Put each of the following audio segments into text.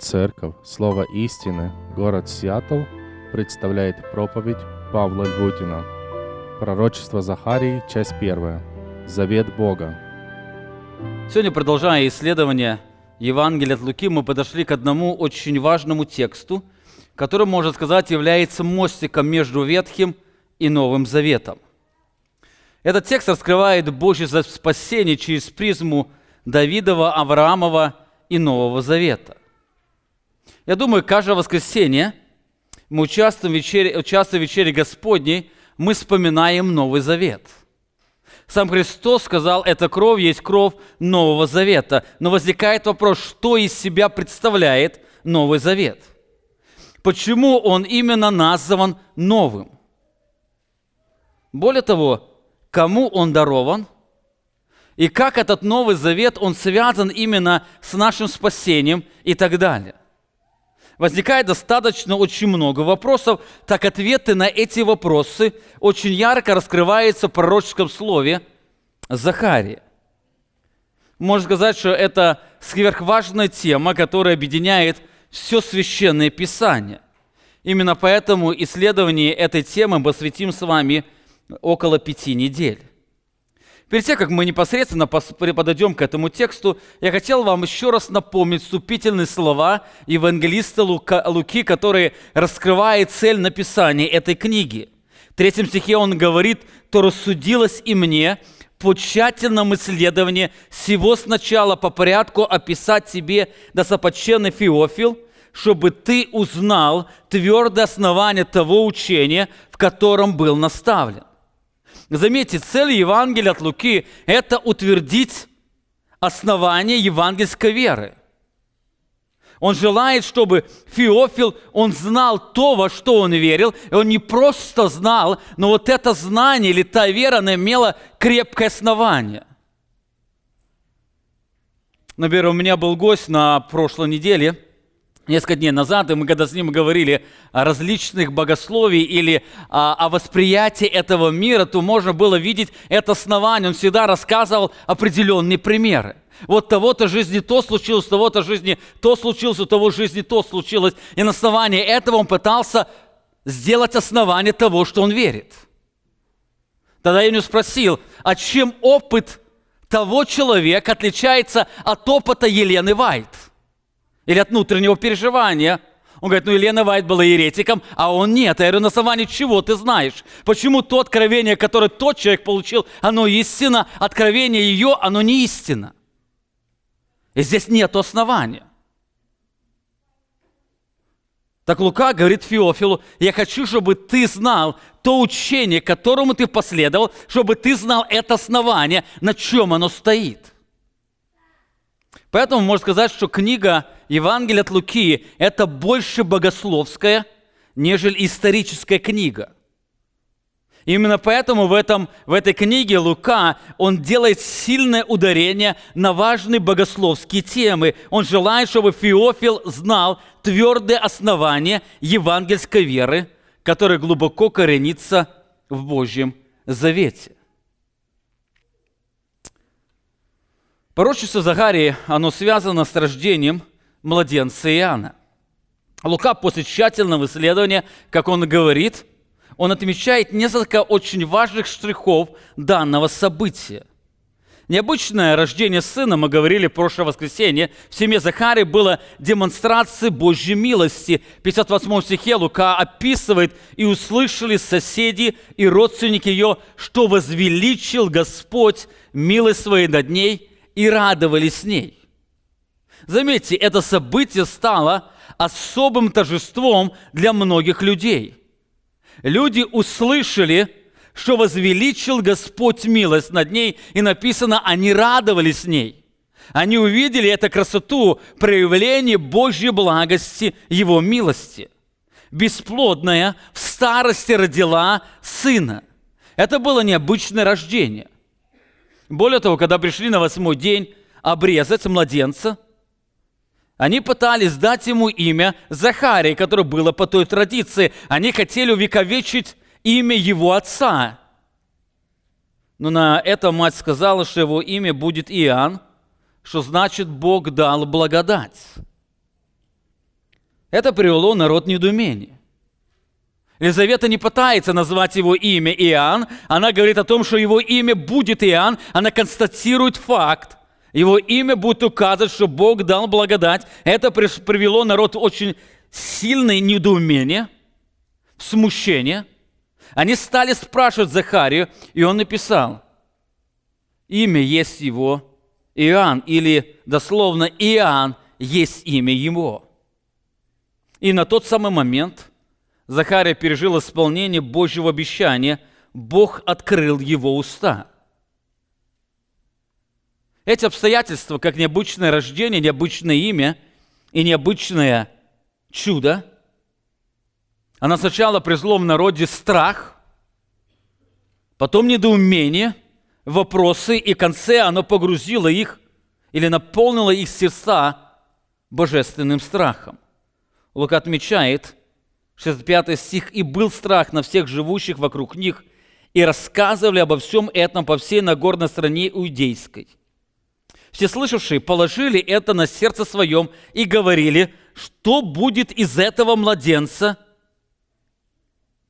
Церковь Слово истины, город Сиэтл представляет проповедь Павла Львутина. Пророчество Захарии, часть первая. Завет Бога. Сегодня, продолжая исследование Евангелия от Луки, мы подошли к одному очень важному тексту, который, можно сказать, является мостиком между Ветхим и Новым Заветом. Этот текст раскрывает Божье спасение через призму Давидова, Авраамова и Нового Завета. Я думаю, каждое воскресенье мы участвуем в вечере, участвуя в вечере Господней, мы вспоминаем Новый Завет. Сам Христос сказал, эта кровь есть кровь Нового Завета. Но возникает вопрос, что из себя представляет Новый Завет? Почему он именно назван новым? Более того, кому он дарован – и как этот Новый Завет, он связан именно с нашим спасением и так далее возникает достаточно очень много вопросов, так ответы на эти вопросы очень ярко раскрываются в пророческом слове Захария. Можно сказать, что это сверхважная тема, которая объединяет все священное писание. Именно поэтому исследование этой темы посвятим с вами около пяти недель. Перед тем, как мы непосредственно подойдем к этому тексту, я хотел вам еще раз напомнить вступительные слова евангелиста Лука, Луки, которые раскрывают цель написания этой книги. В третьем стихе он говорит, «То рассудилось и мне по тщательному исследованию всего сначала по порядку описать тебе, достопочтенный Феофил, чтобы ты узнал твердое основание того учения, в котором был наставлен». Заметьте, цель Евангелия от Луки – это утвердить основание евангельской веры. Он желает, чтобы Феофил, он знал то, во что он верил, и он не просто знал, но вот это знание или та вера, она имела крепкое основание. Например, у меня был гость на прошлой неделе – несколько дней назад, и мы когда с ним говорили о различных богословий или о, о восприятии этого мира, то можно было видеть это основание. Он всегда рассказывал определенные примеры. Вот того-то жизни то случилось, того-то жизни то случилось, у того жизни то случилось. И на основании этого он пытался сделать основание того, что он верит. Тогда я у него спросил, а чем опыт того человека отличается от опыта Елены Вайт? Или от внутреннего переживания. Он говорит, ну Елена Вайт была еретиком, а он нет. Я говорю, на основании чего ты знаешь? Почему то откровение, которое тот человек получил, оно истина, откровение ее, оно не истина? И здесь нет основания. Так Лука говорит Феофилу, я хочу, чтобы ты знал то учение, которому ты последовал, чтобы ты знал это основание, на чем оно стоит. Поэтому можно сказать, что книга Евангелия от Луки – это больше богословская, нежели историческая книга. Именно поэтому в, этом, в этой книге Лука, он делает сильное ударение на важные богословские темы. Он желает, чтобы Феофил знал твердые основания евангельской веры, которая глубоко коренится в Божьем Завете. Пророчество Захарии, оно связано с рождением младенца Иоанна. Лука после тщательного исследования, как он говорит, он отмечает несколько очень важных штрихов данного события. Необычное рождение сына, мы говорили в прошлое воскресенье, в семье Захарии было демонстрацией Божьей милости. В 58 стихе Лука описывает, «И услышали соседи и родственники ее, что возвеличил Господь милость своей над ней, и радовались с ней. Заметьте, это событие стало особым торжеством для многих людей. Люди услышали, что возвеличил Господь милость над ней, и написано, они радовались с ней. Они увидели эту красоту, проявление Божьей благости, Его милости. Бесплодная в старости родила сына. Это было необычное рождение – более того, когда пришли на восьмой день обрезать младенца, они пытались дать ему имя Захарий, которое было по той традиции. Они хотели увековечить имя его отца. Но на это мать сказала, что его имя будет Иоанн, что значит Бог дал благодать. Это привело народ в. Елизавета не пытается назвать его имя Иоанн, она говорит о том, что его имя будет Иоанн, она констатирует факт. Его имя будет указывать, что Бог дал благодать. Это привело народ в очень сильное недоумение, смущение. Они стали спрашивать Захарию, и он написал, имя есть его Иоанн, или дословно Иоанн есть имя его. И на тот самый момент – Захария пережил исполнение Божьего обещания, Бог открыл его уста. Эти обстоятельства, как необычное рождение, необычное имя и необычное чудо, она сначала призвало в народе страх, потом недоумение, вопросы, и в конце оно погрузило их или наполнило их сердца божественным страхом. Лука отмечает – 65 стих, «И был страх на всех живущих вокруг них, и рассказывали обо всем этом по всей Нагорной стране Иудейской. Все слышавшие положили это на сердце своем и говорили, что будет из этого младенца.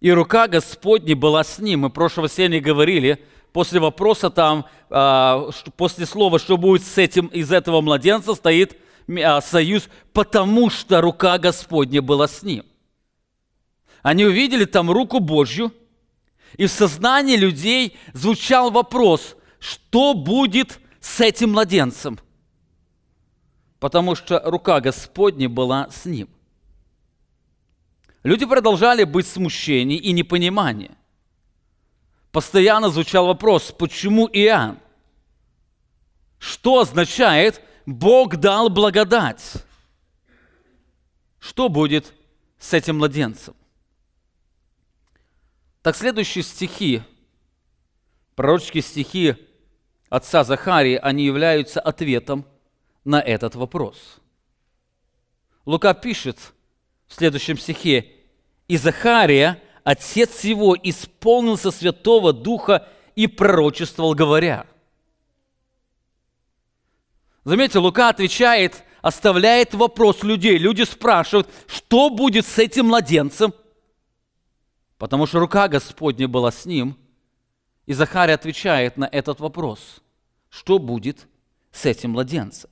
И рука Господня была с ним. Мы прошлого серии говорили, после вопроса там, а, после слова, что будет с этим, из этого младенца, стоит а, союз, потому что рука Господня была с ним. Они увидели там руку Божью, и в сознании людей звучал вопрос, что будет с этим младенцем? Потому что рука Господня была с ним. Люди продолжали быть в и непонимании. Постоянно звучал вопрос, почему Иоанн? Что означает «Бог дал благодать»? Что будет с этим младенцем? Так следующие стихи, пророческие стихи отца Захарии, они являются ответом на этот вопрос. Лука пишет в следующем стихе, «И Захария, отец его, исполнился Святого Духа и пророчествовал, говоря». Заметьте, Лука отвечает, оставляет вопрос людей. Люди спрашивают, что будет с этим младенцем – потому что рука Господня была с ним. И Захария отвечает на этот вопрос, что будет с этим младенцем.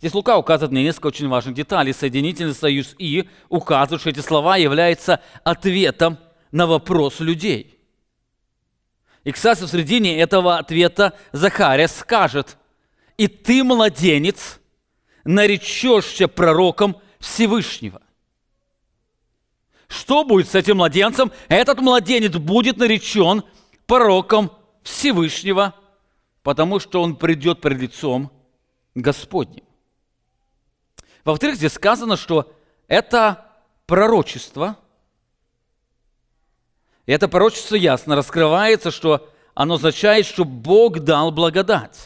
Здесь Лука указывает на несколько очень важных деталей. Соединительный союз «и» указывает, что эти слова являются ответом на вопрос людей. И, кстати, в середине этого ответа Захария скажет, «И ты, младенец, наречешься пророком Всевышнего». Что будет с этим младенцем? Этот младенец будет наречен пророком Всевышнего, потому что он придет пред лицом Господним. Во-вторых, здесь сказано, что это пророчество, это пророчество ясно раскрывается, что оно означает, что Бог дал благодать.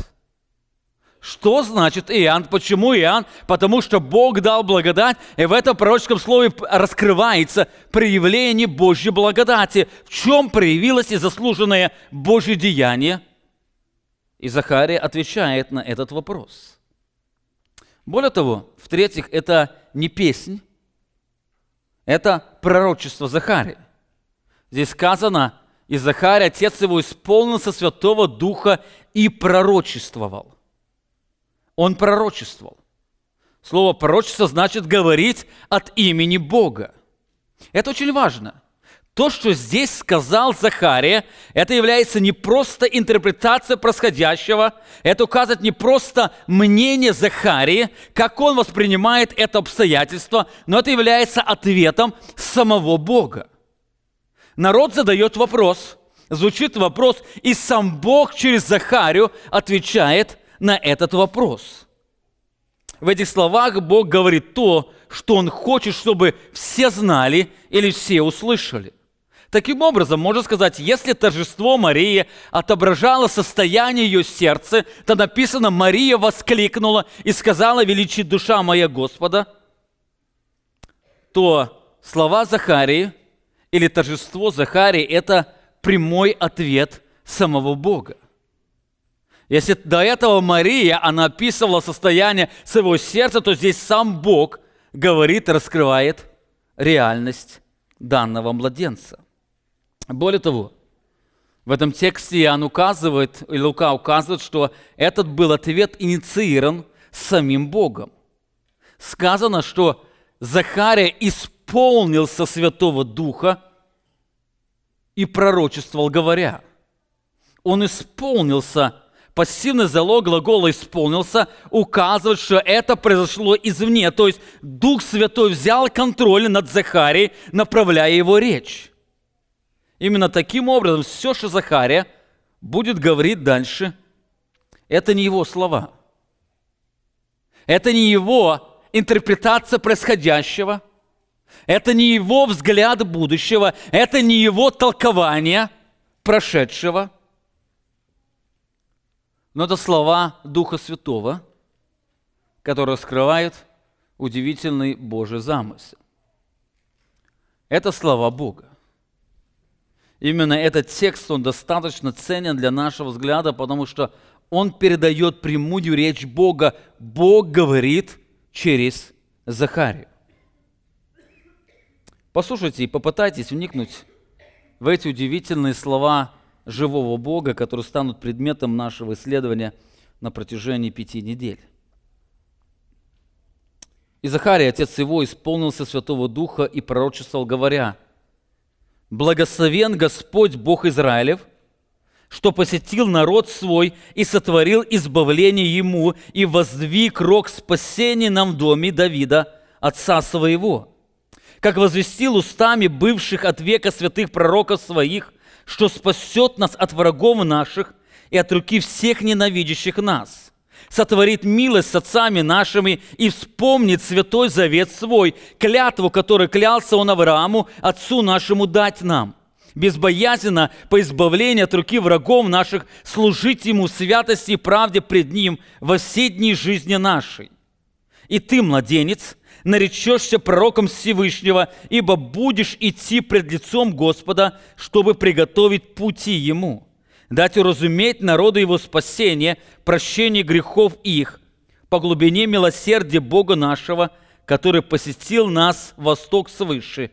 Что значит Иоанн? Почему Иоанн? Потому что Бог дал благодать, и в этом пророческом слове раскрывается проявление Божьей благодати. В чем проявилось и заслуженное Божье деяние? И Захария отвечает на этот вопрос. Более того, в-третьих, это не песнь, это пророчество Захария. Здесь сказано, и Захария, отец его, исполнился Святого Духа и пророчествовал он пророчествовал. Слово пророчество значит говорить от имени Бога. Это очень важно. То, что здесь сказал Захария, это является не просто интерпретация происходящего, это указывает не просто мнение Захарии, как он воспринимает это обстоятельство, но это является ответом самого Бога. Народ задает вопрос, звучит вопрос, и сам Бог через Захарию отвечает – на этот вопрос. В этих словах Бог говорит то, что Он хочет, чтобы все знали или все услышали. Таким образом, можно сказать, если торжество Марии отображало состояние ее сердца, то написано, Мария воскликнула и сказала, величит душа моя Господа, то слова Захарии или торжество Захарии – это прямой ответ самого Бога. Если до этого Мария, она описывала состояние своего сердца, то здесь сам Бог говорит раскрывает реальность данного младенца. Более того, в этом тексте Иоанн указывает, и Лука указывает, что этот был ответ инициирован самим Богом. Сказано, что Захария исполнился Святого Духа и пророчествовал, говоря. Он исполнился, пассивный залог глагола «исполнился» указывает, что это произошло извне. То есть Дух Святой взял контроль над Захарией, направляя его речь. Именно таким образом все, что Захария будет говорить дальше, это не его слова. Это не его интерпретация происходящего. Это не его взгляд будущего. Это не его толкование прошедшего. Но это слова Духа Святого, которые скрывают удивительный Божий замысел. Это слова Бога. Именно этот текст, он достаточно ценен для нашего взгляда, потому что он передает прямую речь Бога. Бог говорит через Захарию. Послушайте и попытайтесь вникнуть в эти удивительные слова живого Бога, которые станут предметом нашего исследования на протяжении пяти недель. И Захария, отец его, исполнился Святого Духа и пророчествовал, говоря – Благословен Господь Бог Израилев, что посетил народ свой и сотворил избавление ему и воздвиг рог спасения нам в доме Давида, отца своего, как возвестил устами бывших от века святых пророков своих, что спасет нас от врагов наших и от руки всех ненавидящих нас – сотворит милость с отцами нашими и вспомнит святой завет свой, клятву, которую клялся он Аврааму, отцу нашему дать нам. Безбоязненно по избавлению от руки врагов наших служить Ему в святости и правде пред Ним во все дни жизни нашей. И ты, младенец, наречешься пророком Всевышнего, ибо будешь идти пред лицом Господа, чтобы приготовить пути Ему дать уразуметь народу его спасение, прощение грехов их, по глубине милосердия Бога нашего, который посетил нас восток свыше,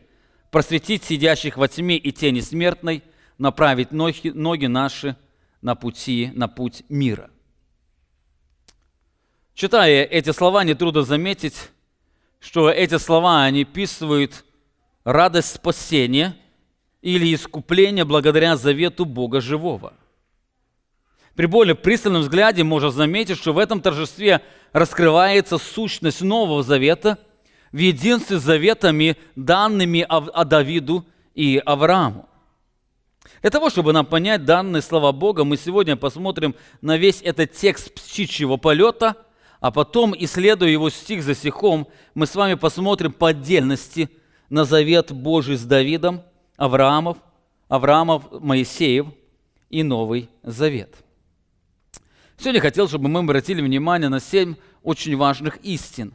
просветить сидящих во тьме и тени смертной, направить ноги, ноги наши на пути, на путь мира. Читая эти слова, нетрудно заметить, что эти слова, они описывают радость спасения или искупления благодаря завету Бога живого – при более пристальном взгляде можно заметить, что в этом торжестве раскрывается сущность Нового Завета в единстве с заветами, данными о Давиду и Аврааму. Для того, чтобы нам понять данные слова Бога, мы сегодня посмотрим на весь этот текст птичьего полета, а потом, исследуя его стих за стихом, мы с вами посмотрим по отдельности на завет Божий с Давидом, Авраамов, Авраамов, Моисеев и Новый Завет. Сегодня хотел, чтобы мы обратили внимание на семь очень важных истин,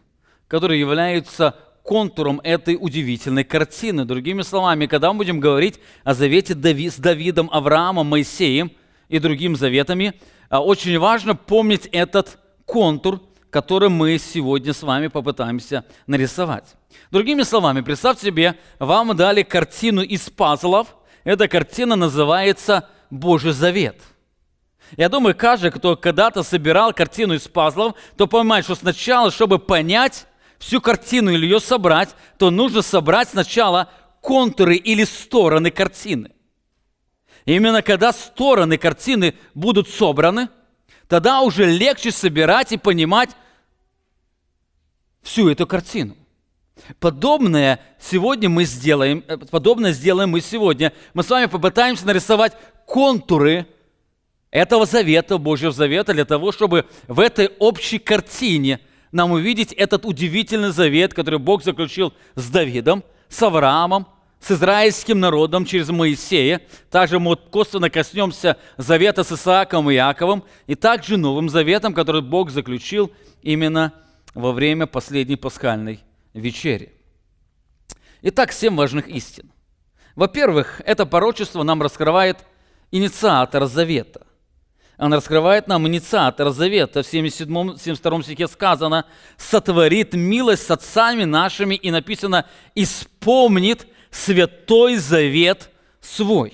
которые являются контуром этой удивительной картины. Другими словами, когда мы будем говорить о завете Дави, с Давидом, Авраамом, Моисеем и другими заветами, а, очень важно помнить этот контур, который мы сегодня с вами попытаемся нарисовать. Другими словами, представьте себе, вам дали картину из пазлов. Эта картина называется Божий Завет – я думаю, каждый, кто когда-то собирал картину из пазлов, то понимает, что сначала, чтобы понять всю картину или ее собрать, то нужно собрать сначала контуры или стороны картины. И именно когда стороны картины будут собраны, тогда уже легче собирать и понимать всю эту картину. Подобное сегодня мы сделаем, э, подобное сделаем мы сегодня. Мы с вами попытаемся нарисовать контуры этого завета, Божьего завета, для того, чтобы в этой общей картине нам увидеть этот удивительный завет, который Бог заключил с Давидом, с Авраамом, с израильским народом через Моисея. Также мы косвенно коснемся завета с Исааком и Иаковом, и также Новым Заветом, который Бог заключил именно во время последней пасхальной вечери. Итак, семь важных истин. Во-первых, это порочество нам раскрывает инициатор завета. Он раскрывает нам инициатор завета. В 77-72 стихе сказано, «Сотворит милость с отцами нашими» и написано, «Испомнит святой завет свой».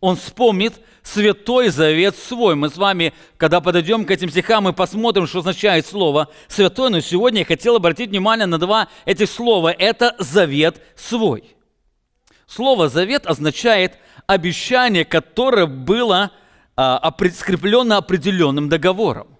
Он вспомнит святой завет свой. Мы с вами, когда подойдем к этим стихам, мы посмотрим, что означает слово святой. Но сегодня я хотел обратить внимание на два этих слова. Это завет свой. Слово завет означает обещание, которое было а, скреплено определенным договором.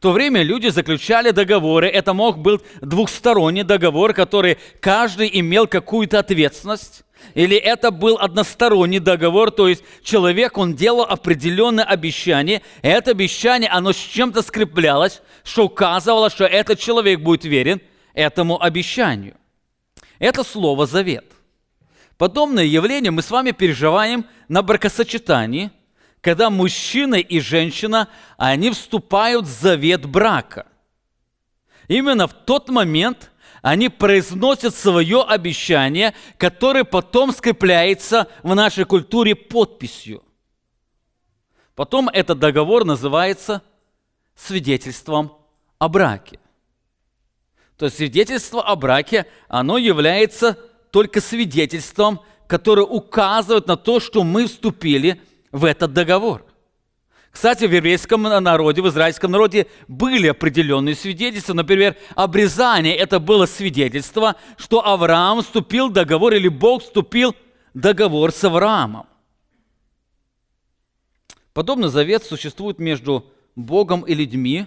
То время люди заключали договоры. Это мог быть двухсторонний договор, который каждый имел какую-то ответственность. Или это был односторонний договор, то есть человек, он делал определенное обещание, и это обещание, оно с чем-то скреплялось, что указывало, что этот человек будет верен этому обещанию. Это слово «завет». Подобное явление мы с вами переживаем на бракосочетании, когда мужчина и женщина, они вступают в завет брака. Именно в тот момент – они произносят свое обещание, которое потом скрепляется в нашей культуре подписью. Потом этот договор называется свидетельством о браке. То есть свидетельство о браке, оно является только свидетельством, которое указывает на то, что мы вступили в этот договор. Кстати, в еврейском народе, в израильском народе были определенные свидетельства. Например, обрезание – это было свидетельство, что Авраам вступил в договор, или Бог вступил в договор с Авраамом. Подобный завет существует между Богом и людьми.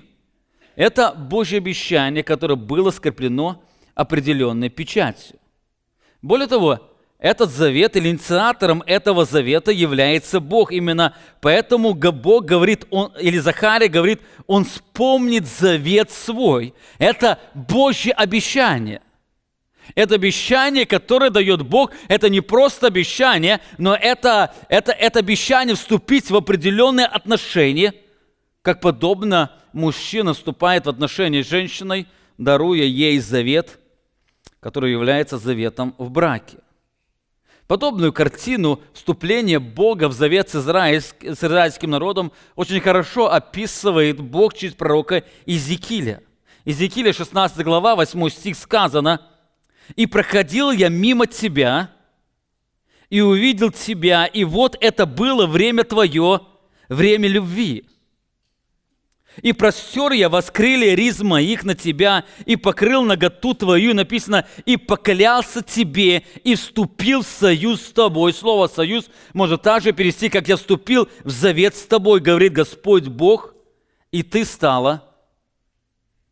Это Божье обещание, которое было скреплено определенной печатью. Более того, этот завет или инициатором этого завета является Бог. Именно поэтому Бог говорит, он, или Захария говорит, он вспомнит завет свой. Это Божье обещание. Это обещание, которое дает Бог, это не просто обещание, но это, это, это обещание вступить в определенные отношения, как подобно мужчина вступает в отношения с женщиной, даруя ей завет, который является заветом в браке. Подобную картину вступления Бога в завет с, израильск, с израильским народом очень хорошо описывает Бог через пророка Иезекииля. Иезекииля 16 глава, 8 стих сказано, «И проходил я мимо тебя, и увидел тебя, и вот это было время твое, время любви. И простер я воскрыли риз моих на тебя, и покрыл наготу твою, написано, и поклялся тебе, и вступил в союз с тобой. Слово «союз» может также перевести, как я вступил в завет с тобой, говорит Господь Бог, и ты стала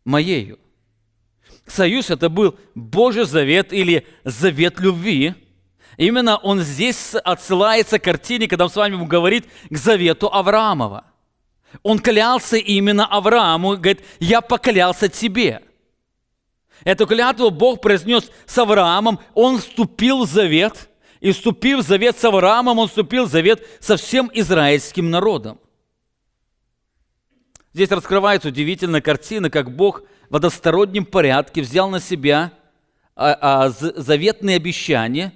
моею. Союз – это был Божий завет или завет любви. Именно он здесь отсылается к картине, когда он с вами говорит к завету Авраамова. Он клялся именно Аврааму, говорит, я поклялся тебе. Эту клятву Бог произнес с Авраамом, он вступил в завет, и вступив в завет с Авраамом, он вступил в завет со всем израильским народом. Здесь раскрывается удивительная картина, как Бог в одностороннем порядке взял на себя а, а, заветные обещания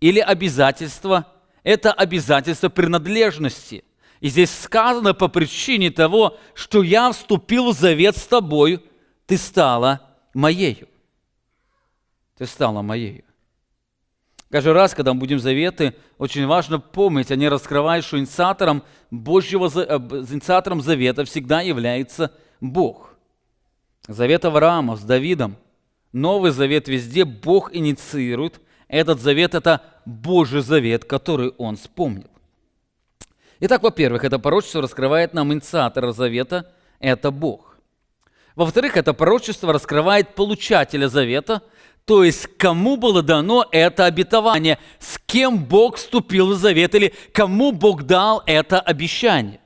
или обязательства. Это обязательство принадлежности – и здесь сказано по причине того, что я вступил в завет с тобой, ты стала моею. Ты стала моею. Каждый раз, когда мы будем заветы, очень важно помнить, они раскрывают, что инициатором Божьего, э, инициатором завета всегда является Бог. Завет Авраама с Давидом. Новый завет везде Бог инициирует. Этот завет – это Божий завет, который Он вспомнил. Итак, во-первых, это пророчество раскрывает нам инициатора завета – это Бог. Во-вторых, это пророчество раскрывает получателя завета, то есть кому было дано это обетование, с кем Бог вступил в завет или кому Бог дал это обещание.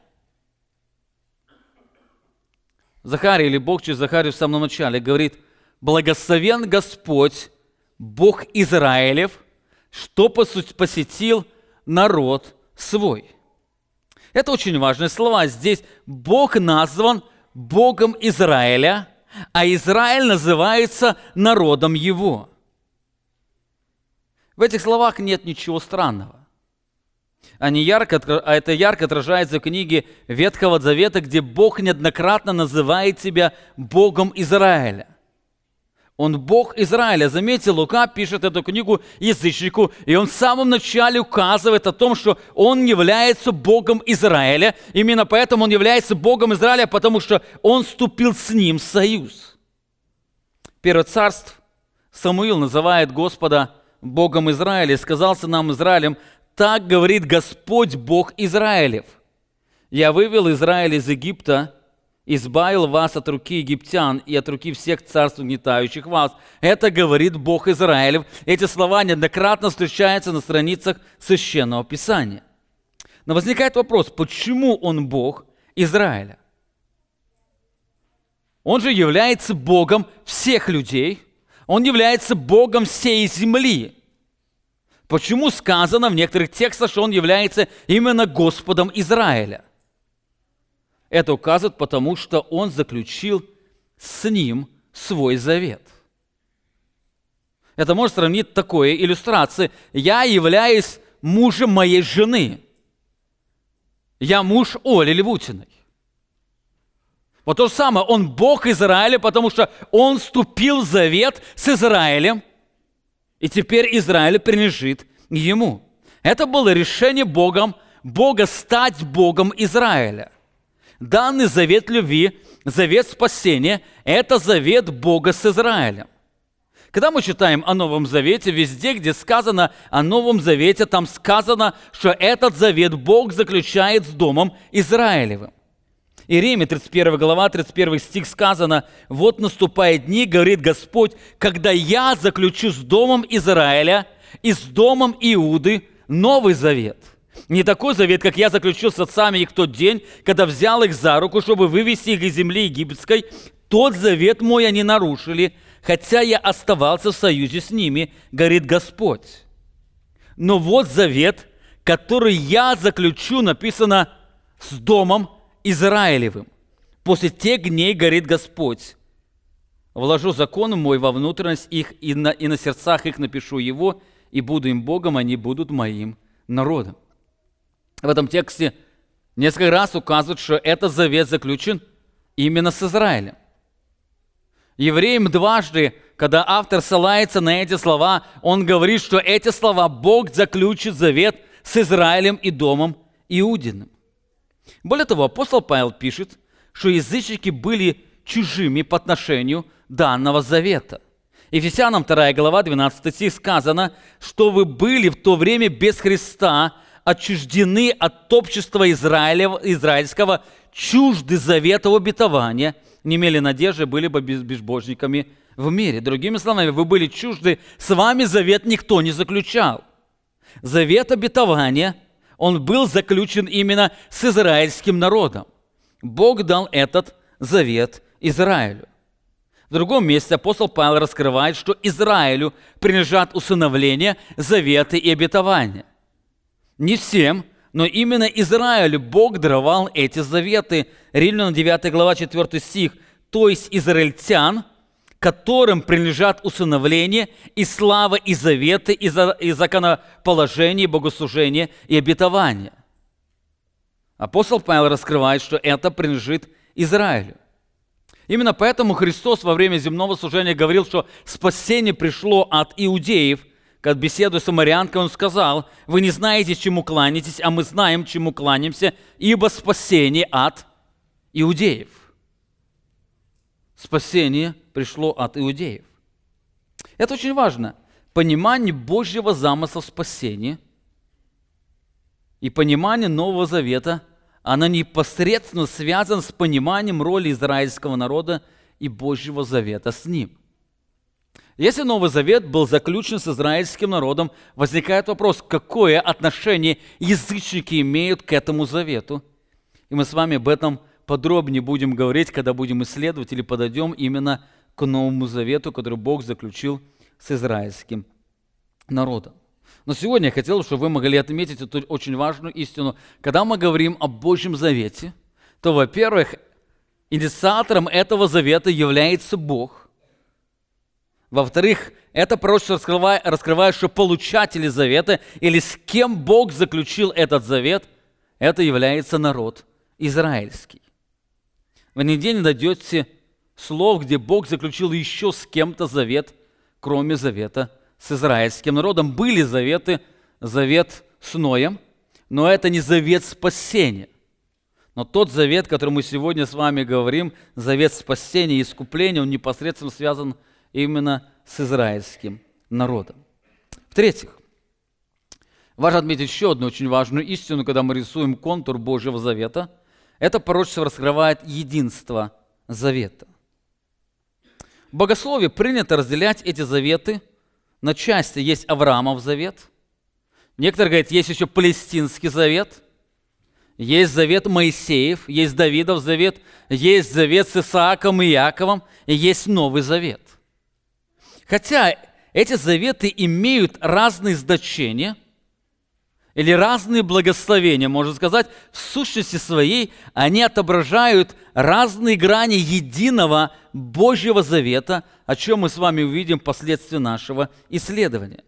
Захарий или Бог через Захарию в самом начале говорит, «Благословен Господь, Бог Израилев, что посетил народ свой». Это очень важные слова. Здесь Бог назван Богом Израиля, а Израиль называется народом его. В этих словах нет ничего странного. Они ярко, а это ярко отражается в книге Ветхого Завета, где Бог неоднократно называет себя Богом Израиля. Он Бог Израиля. Заметьте, Лука пишет эту книгу язычнику, и он в самом начале указывает о том, что он является Богом Израиля. Именно поэтому он является Богом Израиля, потому что он вступил с ним в союз. Первое царство Самуил называет Господа Богом Израиля и сказался нам Израилем, так говорит Господь Бог Израилев. Я вывел Израиль из Египта, избавил вас от руки египтян и от руки всех царств, угнетающих вас. Это говорит Бог Израилев. Эти слова неоднократно встречаются на страницах Священного Писания. Но возникает вопрос, почему он Бог Израиля? Он же является Богом всех людей. Он является Богом всей земли. Почему сказано в некоторых текстах, что он является именно Господом Израиля? Это указывает потому, что он заключил с ним свой завет. Это можно сравнить такой иллюстрацией. Я являюсь мужем моей жены. Я муж Оли Левутиной. Вот то же самое, он Бог Израиля, потому что он вступил в завет с Израилем, и теперь Израиль принадлежит ему. Это было решение Богом, Бога стать Богом Израиля. Данный завет любви, завет спасения – это завет Бога с Израилем. Когда мы читаем о Новом Завете, везде, где сказано о Новом Завете, там сказано, что этот завет Бог заключает с Домом Израилевым. Иеремия, 31 глава, 31 стих сказано, «Вот наступают дни, говорит Господь, когда я заключу с домом Израиля и с домом Иуды новый завет. Не такой завет, как я заключил с отцами их тот день, когда взял их за руку, чтобы вывести их из земли египетской. Тот завет мой они нарушили, хотя я оставался в союзе с ними, говорит Господь. Но вот завет, который я заключу, написано с домом Израилевым. После тех дней, говорит Господь, вложу закон мой во внутренность их, и на, и на сердцах их напишу его, и буду им Богом, они будут моим народом. В этом тексте несколько раз указывают, что этот завет заключен именно с Израилем. Евреям дважды, когда автор ссылается на эти слова, он говорит, что эти слова Бог заключит завет с Израилем и домом Иудиным. Более того, апостол Павел пишет, что язычники были чужими по отношению данного завета. Ефесянам 2 глава 12 стих сказано, что вы были в то время без Христа, отчуждены от общества Израиля, израильского, чужды завета обетования, не имели надежды, были бы безбожниками в мире. Другими словами, вы были чужды, с вами завет никто не заключал. Завет обетования – он был заключен именно с израильским народом. Бог дал этот завет Израилю. В другом месте апостол Павел раскрывает, что Израилю принадлежат усыновление, заветы и обетования. Не всем, но именно Израилю Бог даровал эти заветы. Римлянам 9 глава 4 стих. То есть израильтян – которым принадлежат усыновление и слава, и заветы, и, за, и законоположение, и богослужение, и обетование. Апостол Павел раскрывает, что это принадлежит Израилю. Именно поэтому Христос во время земного служения говорил, что спасение пришло от иудеев. Когда беседуя с самарянкой, он сказал, вы не знаете, чему кланяетесь, а мы знаем, чему кланяемся, ибо спасение от иудеев. Спасение пришло от иудеев. Это очень важно. Понимание Божьего замысла спасения и понимание Нового Завета, оно непосредственно связано с пониманием роли израильского народа и Божьего Завета с ним. Если Новый Завет был заключен с израильским народом, возникает вопрос, какое отношение язычники имеют к этому завету. И мы с вами об этом подробнее будем говорить, когда будем исследовать или подойдем именно к Новому Завету, который Бог заключил с израильским народом. Но сегодня я хотел, чтобы вы могли отметить эту очень важную истину. Когда мы говорим о Божьем Завете, то, во-первых, инициатором этого завета является Бог. Во-вторых, это пророчество раскрывает, раскрывает, что получатели завета, или с кем Бог заключил этот завет, это является народ израильский. Вы нигде не найдете слов, где Бог заключил еще с кем-то завет, кроме завета с израильским народом. Были заветы, завет с Ноем, но это не завет спасения. Но тот завет, который мы сегодня с вами говорим, завет спасения и искупления, он непосредственно связан именно с израильским народом. В-третьих, важно отметить еще одну очень важную истину, когда мы рисуем контур Божьего завета. Это пророчество раскрывает единство завета. В богословии принято разделять эти заветы на части. Есть Авраамов завет. Некоторые говорят, есть еще Палестинский завет. Есть завет Моисеев, есть Давидов завет, есть завет с Исааком и Яковом, и есть Новый завет. Хотя эти заветы имеют разные значения – или разные благословения, можно сказать, в сущности своей они отображают разные грани единого Божьего завета, о чем мы с вами увидим впоследствии нашего исследования.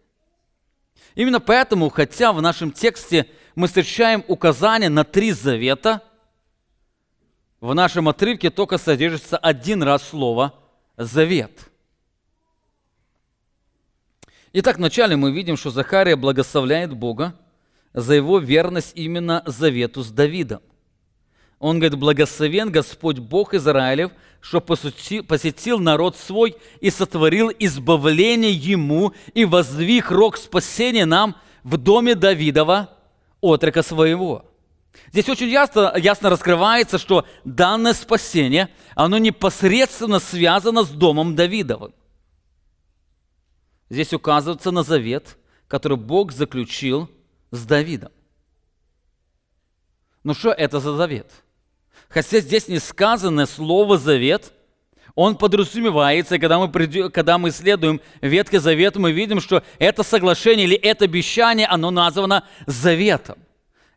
Именно поэтому, хотя в нашем тексте мы встречаем указание на три завета, в нашем отрывке только содержится один раз слово «завет». Итак, вначале мы видим, что Захария благословляет Бога, за его верность именно завету с Давидом. Он говорит, благословен Господь Бог Израилев, что посетил народ свой и сотворил избавление ему и воздвиг рог спасения нам в доме Давидова, отрока своего. Здесь очень ясно, ясно раскрывается, что данное спасение, оно непосредственно связано с домом Давидовым. Здесь указывается на завет, который Бог заключил с Давидом. Ну что это за завет? Хотя здесь не сказано слово «завет», он подразумевается, когда мы, придем, когда мы исследуем Ветхий Завет, мы видим, что это соглашение или это обещание, оно названо заветом.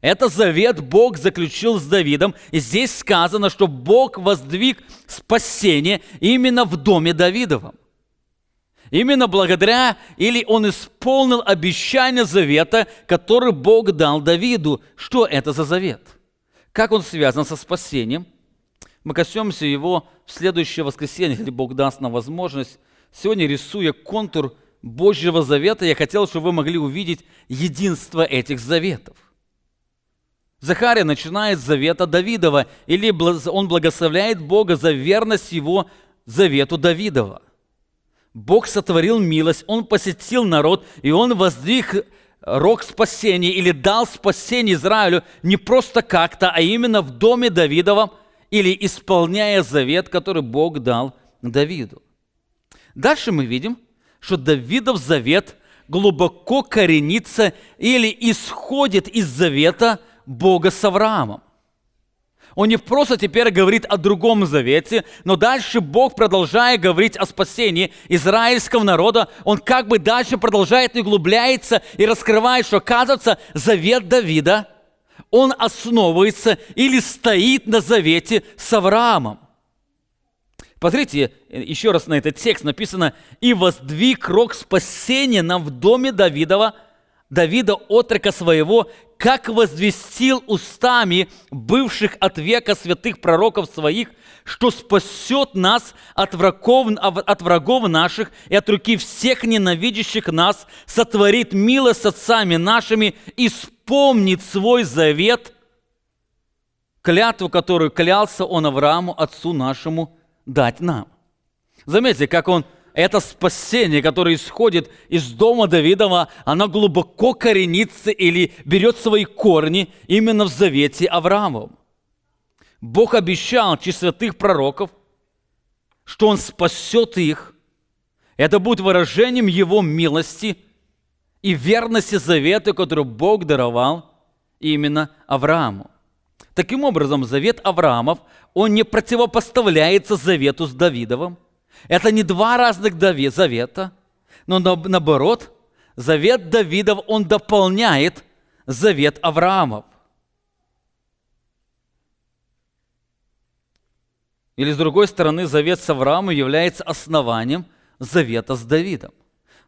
Это завет Бог заключил с Давидом. И здесь сказано, что Бог воздвиг спасение именно в доме Давидовом. Именно благодаря, или он исполнил обещание завета, который Бог дал Давиду. Что это за завет? Как он связан со спасением? Мы коснемся его в следующее воскресенье, если Бог даст нам возможность. Сегодня, рисуя контур Божьего завета, я хотел, чтобы вы могли увидеть единство этих заветов. Захария начинает с завета Давидова, или он благословляет Бога за верность его завету Давидова – Бог сотворил милость, Он посетил народ, и Он воздвиг рог спасения или дал спасение Израилю не просто как-то, а именно в доме Давидовом или исполняя завет, который Бог дал Давиду. Дальше мы видим, что Давидов завет глубоко коренится или исходит из завета Бога с Авраамом. Он не просто теперь говорит о другом завете, но дальше Бог, продолжая говорить о спасении израильского народа, он как бы дальше продолжает и углубляется и раскрывает, что, оказывается, завет Давида, он основывается или стоит на завете с Авраамом. Посмотрите, еще раз на этот текст написано, «И воздвиг рог спасения нам в доме Давидова, Давида, отрока своего, как возвестил устами бывших от века святых пророков своих, что спасет нас от врагов, от врагов наших и от руки всех ненавидящих нас, сотворит милость с отцами нашими, исполнит свой завет, клятву, которую клялся он Аврааму, отцу нашему, дать нам. Заметьте, как он это спасение, которое исходит из дома Давидова, оно глубоко коренится или берет свои корни именно в завете Авраамовом. Бог обещал через пророков, что Он спасет их. Это будет выражением Его милости и верности завета, который Бог даровал именно Аврааму. Таким образом, завет Авраамов, он не противопоставляется завету с Давидовым, это не два разных завета, но наоборот, завет Давидов, он дополняет завет Авраамов. Или с другой стороны, завет с Авраамом является основанием завета с Давидом.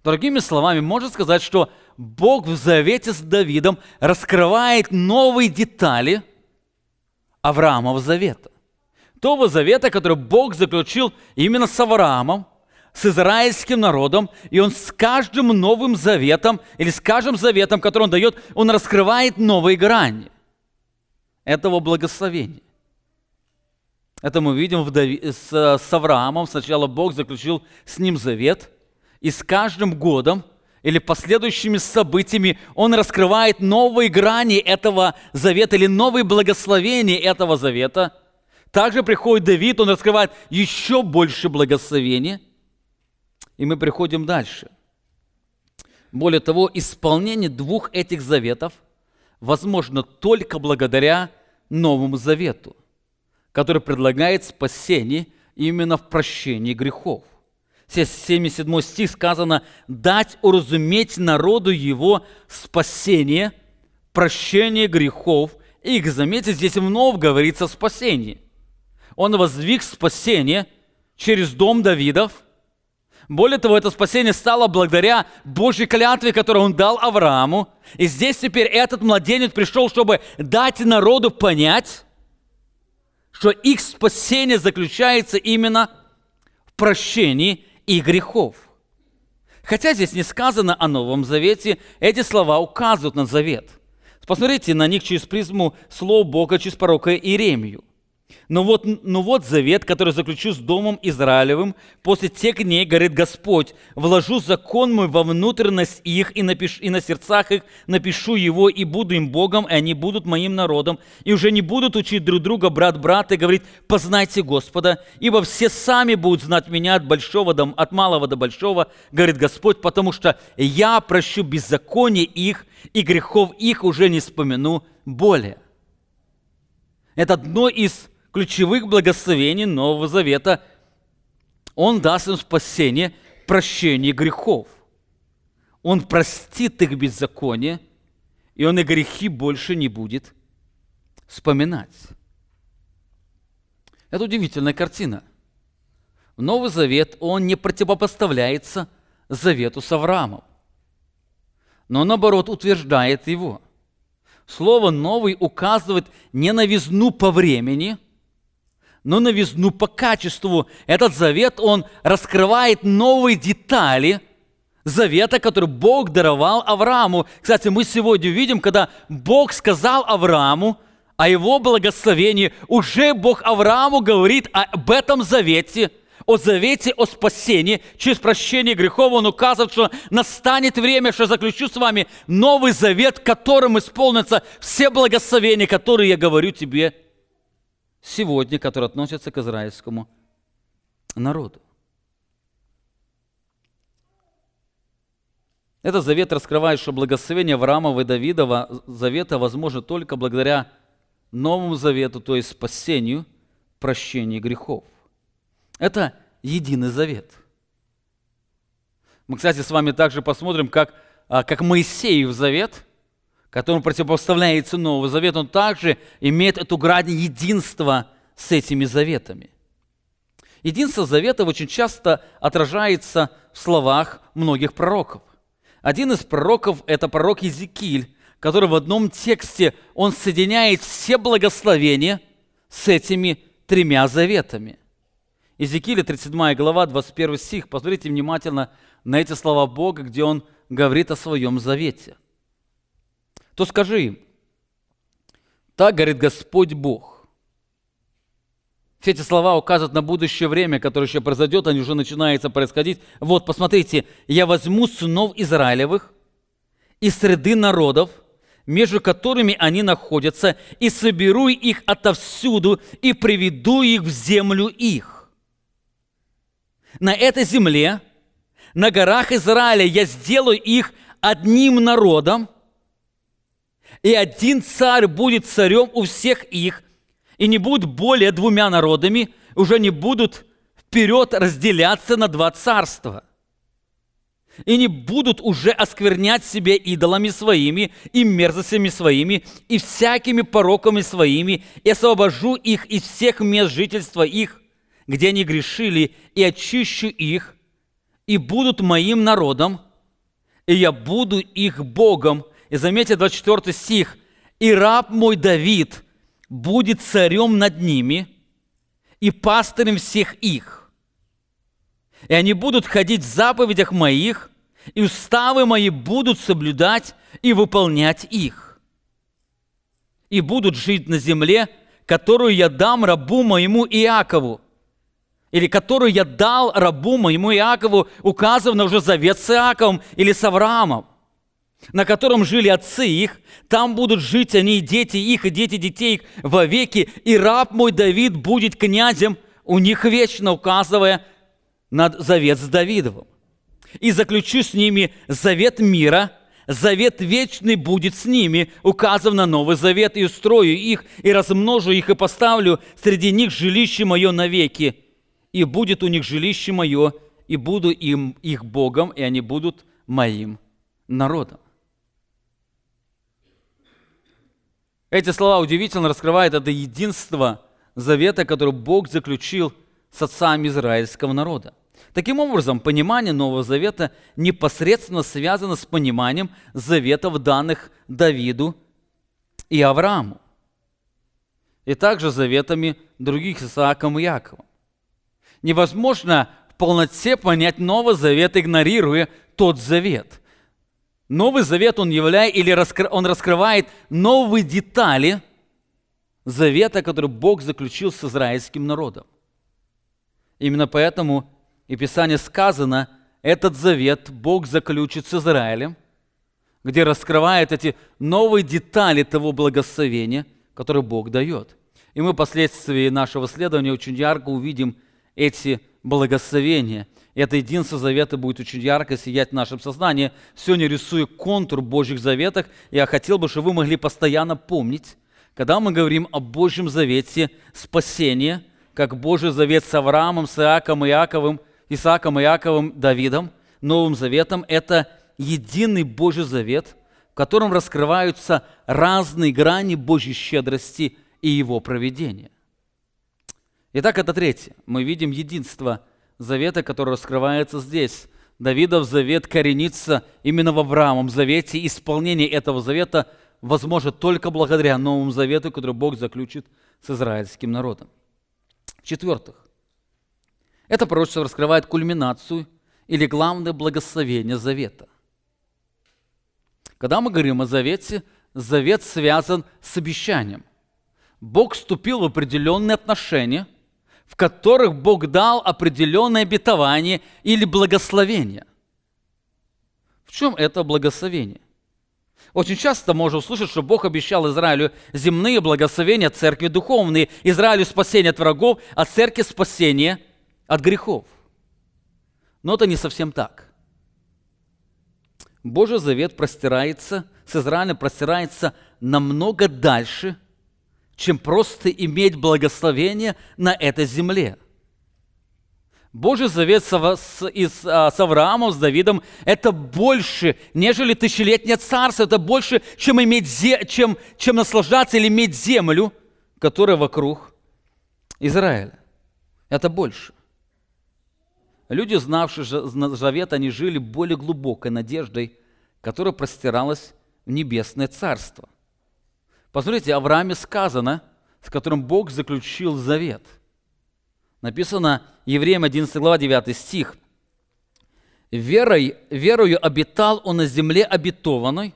Другими словами, можно сказать, что Бог в завете с Давидом раскрывает новые детали Авраамова завета. Того завета, который Бог заключил именно с Авраамом, с израильским народом, и он с каждым новым заветом, или с каждым заветом, который он дает, он раскрывает новые грани этого благословения. Это мы видим в Дави... с, с Авраамом. Сначала Бог заключил с ним завет, и с каждым годом или последующими событиями он раскрывает новые грани этого завета или новые благословения этого завета. Также приходит Давид, он раскрывает еще больше благословения. И мы приходим дальше. Более того, исполнение двух этих заветов возможно только благодаря Новому Завету, который предлагает спасение именно в прощении грехов. 77 стих сказано, дать уразуметь народу его спасение, прощение грехов. И, заметьте, здесь вновь говорится спасение. Он воздвиг спасение через дом Давидов. Более того, это спасение стало благодаря Божьей клятве, которую он дал Аврааму. И здесь теперь этот младенец пришел, чтобы дать народу понять, что их спасение заключается именно в прощении и грехов. Хотя здесь не сказано о Новом Завете, эти слова указывают на Завет. Посмотрите на них через призму слов Бога через пророка Иеремию – но вот, но вот завет, который заключу с Домом Израилевым, после тех дней, говорит Господь, вложу закон мой во внутренность их и, напишу, и на сердцах их напишу его, и буду им Богом, и они будут моим народом, и уже не будут учить друг друга брат брата и говорить, познайте Господа, ибо все сами будут знать меня от большого до, от малого до большого, говорит Господь, потому что я прощу беззаконие их, и грехов их уже не вспомяну более. Это одно из ключевых благословений Нового Завета. Он даст им спасение, прощение грехов. Он простит их беззаконие, и он и грехи больше не будет вспоминать. Это удивительная картина. Новый Завет, он не противопоставляется Завету с Авраамом, но наоборот утверждает его. Слово «новый» указывает не новизну по времени – но новизну по качеству. Этот завет, он раскрывает новые детали завета, который Бог даровал Аврааму. Кстати, мы сегодня видим, когда Бог сказал Аврааму о его благословении, уже Бог Аврааму говорит об этом завете, о завете о спасении через прощение грехов. Он указывает, что настанет время, что заключу с вами новый завет, которым исполнятся все благословения, которые я говорю тебе сегодня, которые относятся к израильскому народу. Этот завет раскрывает, что благословение Авраамова и Давидова завета возможно только благодаря Новому Завету, то есть спасению, прощению грехов. Это единый завет. Мы, кстати, с вами также посмотрим, как, а, как Моисеев завет – которому противопоставляется Новый Завет, он также имеет эту грань единства с этими заветами. Единство заветов очень часто отражается в словах многих пророков. Один из пророков – это пророк Иезекииль, который в одном тексте, он соединяет все благословения с этими тремя заветами. Иезекииля, 37 глава, 21 стих. Посмотрите внимательно на эти слова Бога, где он говорит о своем завете – то скажи им, так говорит Господь Бог. Все эти слова указывают на будущее время, которое еще произойдет, они уже начинаются происходить. Вот, посмотрите, я возьму сынов Израилевых из среды народов, между которыми они находятся, и соберу их отовсюду, и приведу их в землю их. На этой земле, на горах Израиля, я сделаю их одним народом, и один царь будет царем у всех их, и не будут более двумя народами, уже не будут вперед разделяться на два царства. И не будут уже осквернять себя идолами своими и мерзостями своими и всякими пороками своими, и освобожу их из всех мест жительства их, где они грешили, и очищу их, и будут моим народом, и я буду их Богом. И заметьте 24 стих. И раб мой Давид будет царем над ними и пастырем всех их. И они будут ходить в заповедях моих, и уставы мои будут соблюдать и выполнять их. И будут жить на земле, которую я дам рабу моему Иакову, или которую я дал рабу моему Иакову, указывая уже завет с Иаковом или с Авраамом, на котором жили отцы их, там будут жить они и дети их, и дети детей их вовеки, и раб мой Давид будет князем у них вечно, указывая на завет с Давидовым. И заключу с ними завет мира, завет вечный будет с ними, указав на Новый Завет, и устрою их, и размножу их, и поставлю среди них жилище мое навеки, и будет у них жилище мое, и буду им их Богом, и они будут моим народом. Эти слова удивительно раскрывают это единство завета, который Бог заключил с отцами израильского народа. Таким образом, понимание Нового Завета непосредственно связано с пониманием заветов, данных Давиду и Аврааму, и также заветами других Исааком и Яковом. Невозможно в полноте понять Новый Завет, игнорируя тот Завет. Новый Завет, он являет, или раскры, он раскрывает новые детали Завета, который Бог заключил с израильским народом. Именно поэтому и Писание сказано, этот завет Бог заключит с Израилем, где раскрывает эти новые детали того благословения, которое Бог дает. И мы впоследствии нашего исследования очень ярко увидим эти благословения. И это единство завета будет очень ярко сиять в нашем сознании. Сегодня рисую контур Божьих заветов. Я хотел бы, чтобы вы могли постоянно помнить, когда мы говорим о Божьем завете спасения, как Божий завет с Авраамом, с Иаком Иаковым, Исааком, Иаковым, Давидом, Новым Заветом, это единый Божий завет, в котором раскрываются разные грани Божьей щедрости и Его проведения. Итак, это третье. Мы видим единство завета, которое раскрывается здесь. Давидов завет коренится именно в Авраамом завете. Исполнение этого завета возможно только благодаря Новому завету, который Бог заключит с израильским народом. В-четвертых, это пророчество раскрывает кульминацию или главное благословение завета. Когда мы говорим о завете, завет связан с обещанием. Бог вступил в определенные отношения – в которых Бог дал определенное обетование или благословение. В чем это благословение? Очень часто можно услышать, что Бог обещал Израилю земные благословения, церкви духовные, Израилю спасение от врагов, а церкви спасение от грехов. Но это не совсем так. Божий завет простирается, с Израилем простирается намного дальше – чем просто иметь благословение на этой земле. Божий завет с, а, Авраамом, с Давидом – это больше, нежели тысячелетнее царство, это больше, чем, иметь, чем, чем наслаждаться или иметь землю, которая вокруг Израиля. Это больше. Люди, знавшие завет, они жили более глубокой надеждой, которая простиралась в небесное царство. Посмотрите, Аврааме сказано, с которым Бог заключил завет. Написано Евреям 11 глава 9 стих. Верой, верою обитал он на земле обетованной.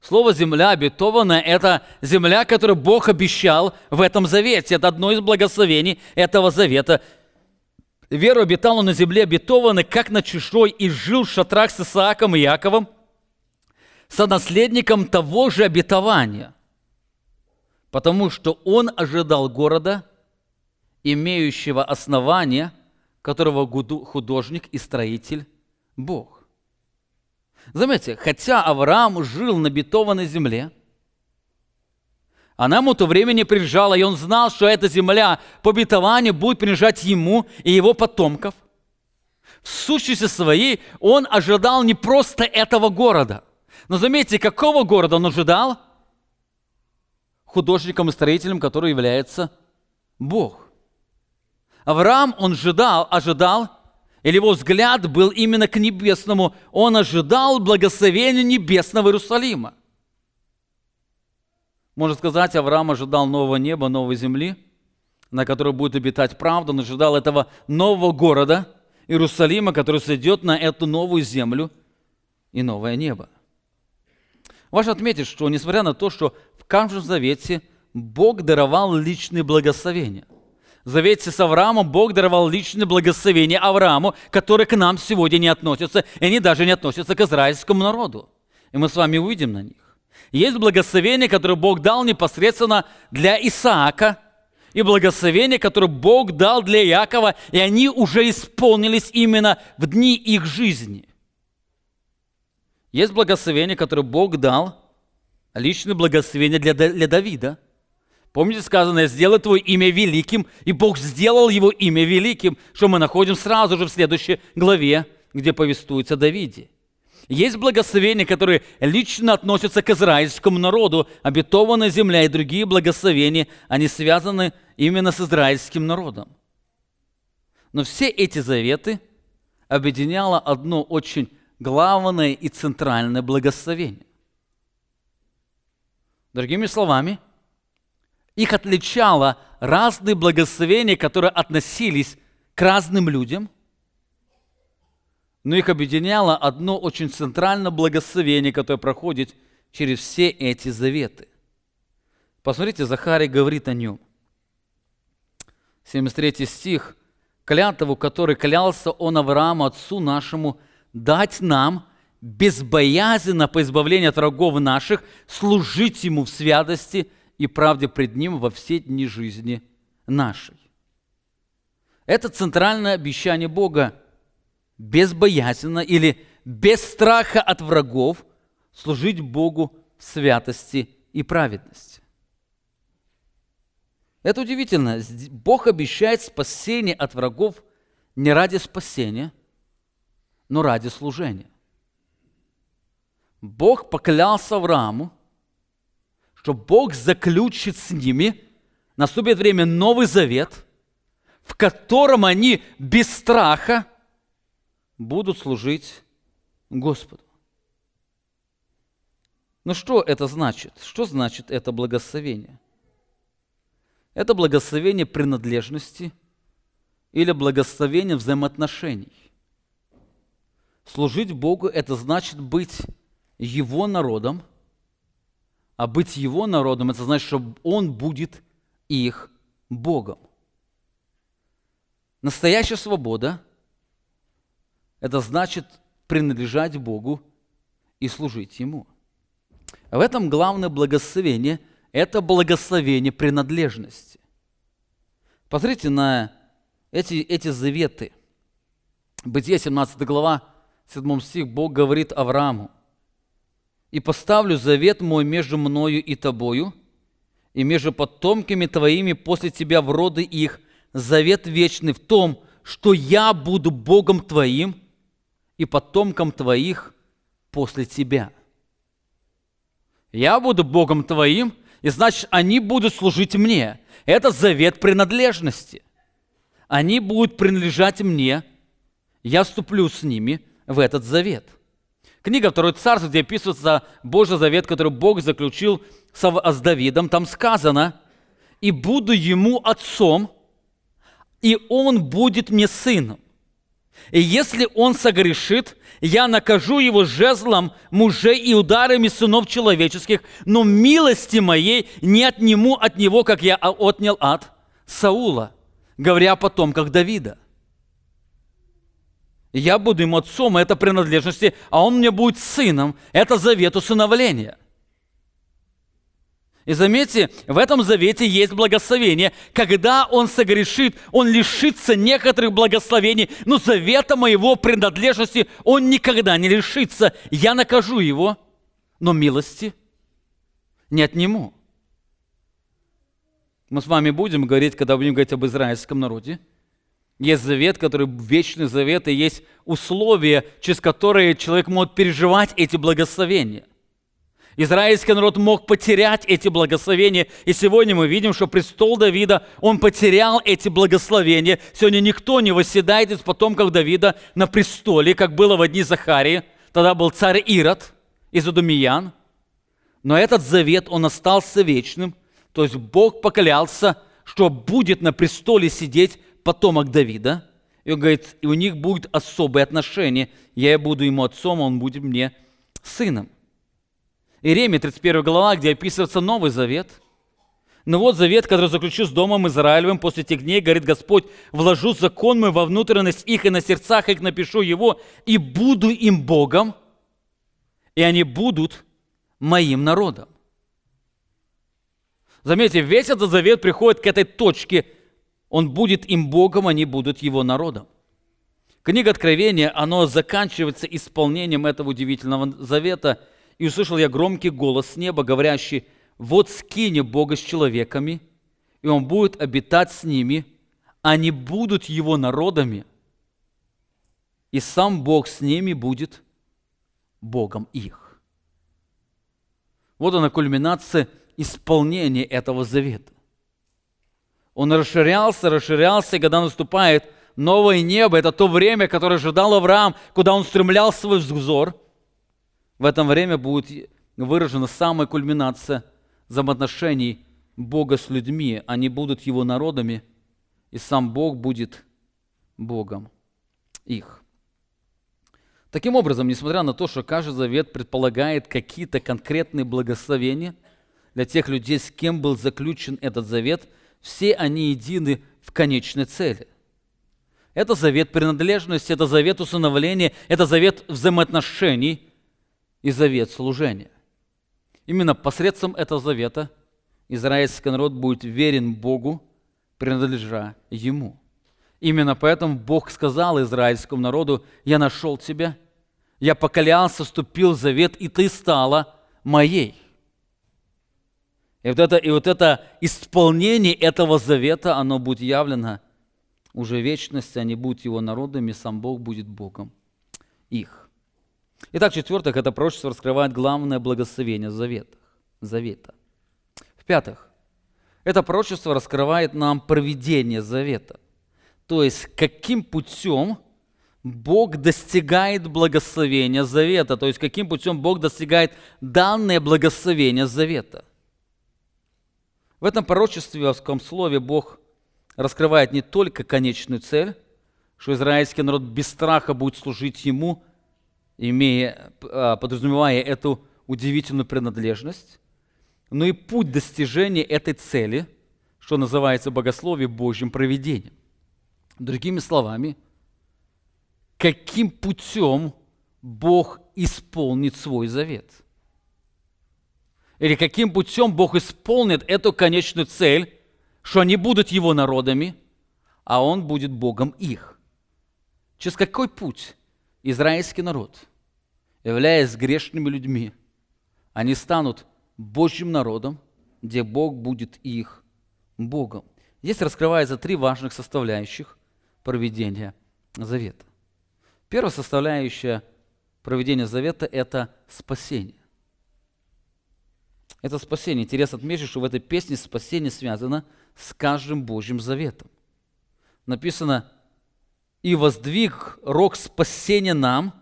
Слово «земля обетованная» – это земля, которую Бог обещал в этом завете. Это одно из благословений этого завета. Веру обитал он на земле обетованной, как на чужой, и жил в шатрах с Исааком и Яковом, сонаследником того же обетования потому что он ожидал города, имеющего основание, которого художник и строитель – Бог. Заметьте, хотя Авраам жил на бетованной земле, она ему то времени приезжала, и он знал, что эта земля по бетованию будет принадлежать ему и его потомков. В сущности своей он ожидал не просто этого города. Но заметьте, какого города он ожидал? Художником и строителем, который является Бог. Авраам, он ожидал, ожидал или его взгляд был именно к небесному. Он ожидал благословения небесного Иерусалима. Можно сказать, Авраам ожидал нового неба, новой земли, на которой будет обитать правда. Он ожидал этого нового города, Иерусалима, который сойдет на эту новую землю и новое небо. Важно отметить, что несмотря на то, что каждом завете Бог даровал личные благословения – завете с Авраамом Бог даровал личное благословение Аврааму, которые к нам сегодня не относятся, и они даже не относятся к израильскому народу. И мы с вами увидим на них. Есть благословение, которое Бог дал непосредственно для Исаака, и благословение, которое Бог дал для Иакова, и они уже исполнились именно в дни их жизни. Есть благословение, которое Бог дал, личное благословение для, для Давида – Помните сказанное, сделай твое имя великим, и Бог сделал его имя великим, что мы находим сразу же в следующей главе, где повествуется Давиде. Есть благословения, которые лично относятся к израильскому народу, обетованная земля и другие благословения, они связаны именно с израильским народом. Но все эти заветы объединяло одно очень главное и центральное благословение. Другими словами, их отличало разные благословения, которые относились к разным людям, но их объединяло одно очень центральное благословение, которое проходит через все эти заветы. Посмотрите, Захарий говорит о нем. 73 стих. «Клятву, который клялся он Аврааму, отцу нашему, дать нам безбоязненно по избавлению от врагов наших, служить ему в святости и правде пред Ним во все дни жизни нашей. Это центральное обещание Бога безбоязненно или без страха от врагов служить Богу в святости и праведности. Это удивительно. Бог обещает спасение от врагов не ради спасения, но ради служения. Бог поклялся Аврааму, что Бог заключит с ними, наступит время Новый Завет, в котором они без страха будут служить Господу. Но что это значит? Что значит это благословение? Это благословение принадлежности или благословение взаимоотношений. Служить Богу – это значит быть Его народом – а быть Его народом, это значит, что Он будет их Богом. Настоящая свобода – это значит принадлежать Богу и служить Ему. В этом главное благословение – это благословение принадлежности. Посмотрите на эти, эти заветы. Бытие 17 глава, 7 стих, Бог говорит Аврааму, и поставлю завет мой между мною и тобою, и между потомками твоими после тебя в роды их, завет вечный в том, что я буду Богом твоим и потомком твоих после тебя. Я буду Богом твоим, и значит, они будут служить мне. Это завет принадлежности. Они будут принадлежать мне, я вступлю с ними в этот завет. Книга Второй Царств, где описывается Божий завет, который Бог заключил с Давидом, там сказано, «И буду ему отцом, и он будет мне сыном. И если он согрешит, я накажу его жезлом мужей и ударами сынов человеческих, но милости моей не отниму от него, как я отнял от Саула, говоря потом, как Давида я буду ему отцом, это принадлежности, а он мне будет сыном. Это завет усыновления. И заметьте, в этом завете есть благословение. Когда он согрешит, он лишится некоторых благословений, но завета моего принадлежности он никогда не лишится. Я накажу его, но милости не отниму. Мы с вами будем говорить, когда будем говорить об израильском народе – есть завет, который вечный завет, и есть условия, через которые человек может переживать эти благословения. Израильский народ мог потерять эти благословения. И сегодня мы видим, что престол Давида, он потерял эти благословения. Сегодня никто не восседает из потомков Давида на престоле, как было в дни Захарии. Тогда был царь Ирод из Адумиян. Но этот завет, он остался вечным. То есть Бог поклялся, что будет на престоле сидеть потомок Давида. И он говорит, и у них будет особые отношения. Я буду ему отцом, а он будет мне сыном. Иеремия, 31 глава, где описывается Новый Завет. Но вот завет, который заключу с Домом Израилевым после тех дней, говорит Господь, вложу закон мой во внутренность их и на сердцах их напишу его, и буду им Богом, и они будут моим народом. Заметьте, весь этот завет приходит к этой точке. Он будет им Богом, они будут его народом. Книга Откровения, оно заканчивается исполнением этого удивительного завета – и услышал я громкий голос с неба, говорящий, «Вот скине Бога с человеками, и Он будет обитать с ними, они будут Его народами, и сам Бог с ними будет Богом их». Вот она кульминация исполнения этого завета. Он расширялся, расширялся, и когда наступает новое небо, это то время, которое ожидал Авраам, куда он стремлял свой взор – в это время будет выражена самая кульминация взаимоотношений Бога с людьми. Они будут Его народами, и сам Бог будет Богом их. Таким образом, несмотря на то, что каждый завет предполагает какие-то конкретные благословения для тех людей, с кем был заключен этот завет, все они едины в конечной цели. Это завет принадлежности, это завет усыновления, это завет взаимоотношений – и завет служения. Именно посредством этого завета израильский народ будет верен Богу, принадлежа Ему. Именно поэтому Бог сказал израильскому народу, «Я нашел тебя, я покалялся, вступил в завет, и ты стала моей». И вот, это, и вот это исполнение этого завета, оно будет явлено уже в вечности, они будут его народами, сам Бог будет Богом их. Итак, четвертых, это пророчество раскрывает главное благословение завета. завета. В-пятых, это пророчество раскрывает нам проведение завета. То есть, каким путем Бог достигает благословения завета, то есть каким путем Бог достигает данное благословение завета. В этом пророчестве, в слове, Бог раскрывает не только конечную цель, что израильский народ без страха будет служить Ему – имея, а, подразумевая эту удивительную принадлежность, но и путь достижения этой цели, что называется богословие Божьим проведением. Другими словами, каким путем Бог исполнит свой завет? Или каким путем Бог исполнит эту конечную цель, что они будут Его народами, а Он будет Богом их? Через какой путь израильский народ, являясь грешными людьми, они станут Божьим народом, где Бог будет их Богом. Здесь раскрывается три важных составляющих проведения завета. Первая составляющая проведения завета – это спасение. Это спасение. Интересно отметить, что в этой песне спасение связано с каждым Божьим заветом. Написано, и воздвиг рог спасения нам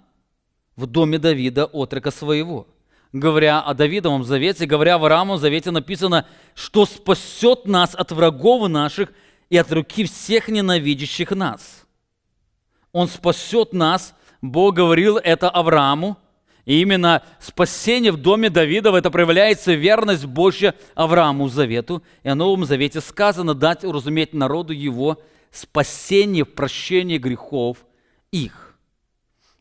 в доме Давида, отрока своего. Говоря о Давидовом завете, говоря о Авраамовом завете, написано, что спасет нас от врагов наших и от руки всех ненавидящих нас. Он спасет нас, Бог говорил это Аврааму, и именно спасение в доме Давидова, это проявляется верность Божья Аврааму завету. И о Новом Завете сказано дать уразуметь народу его спасение в прощении грехов их.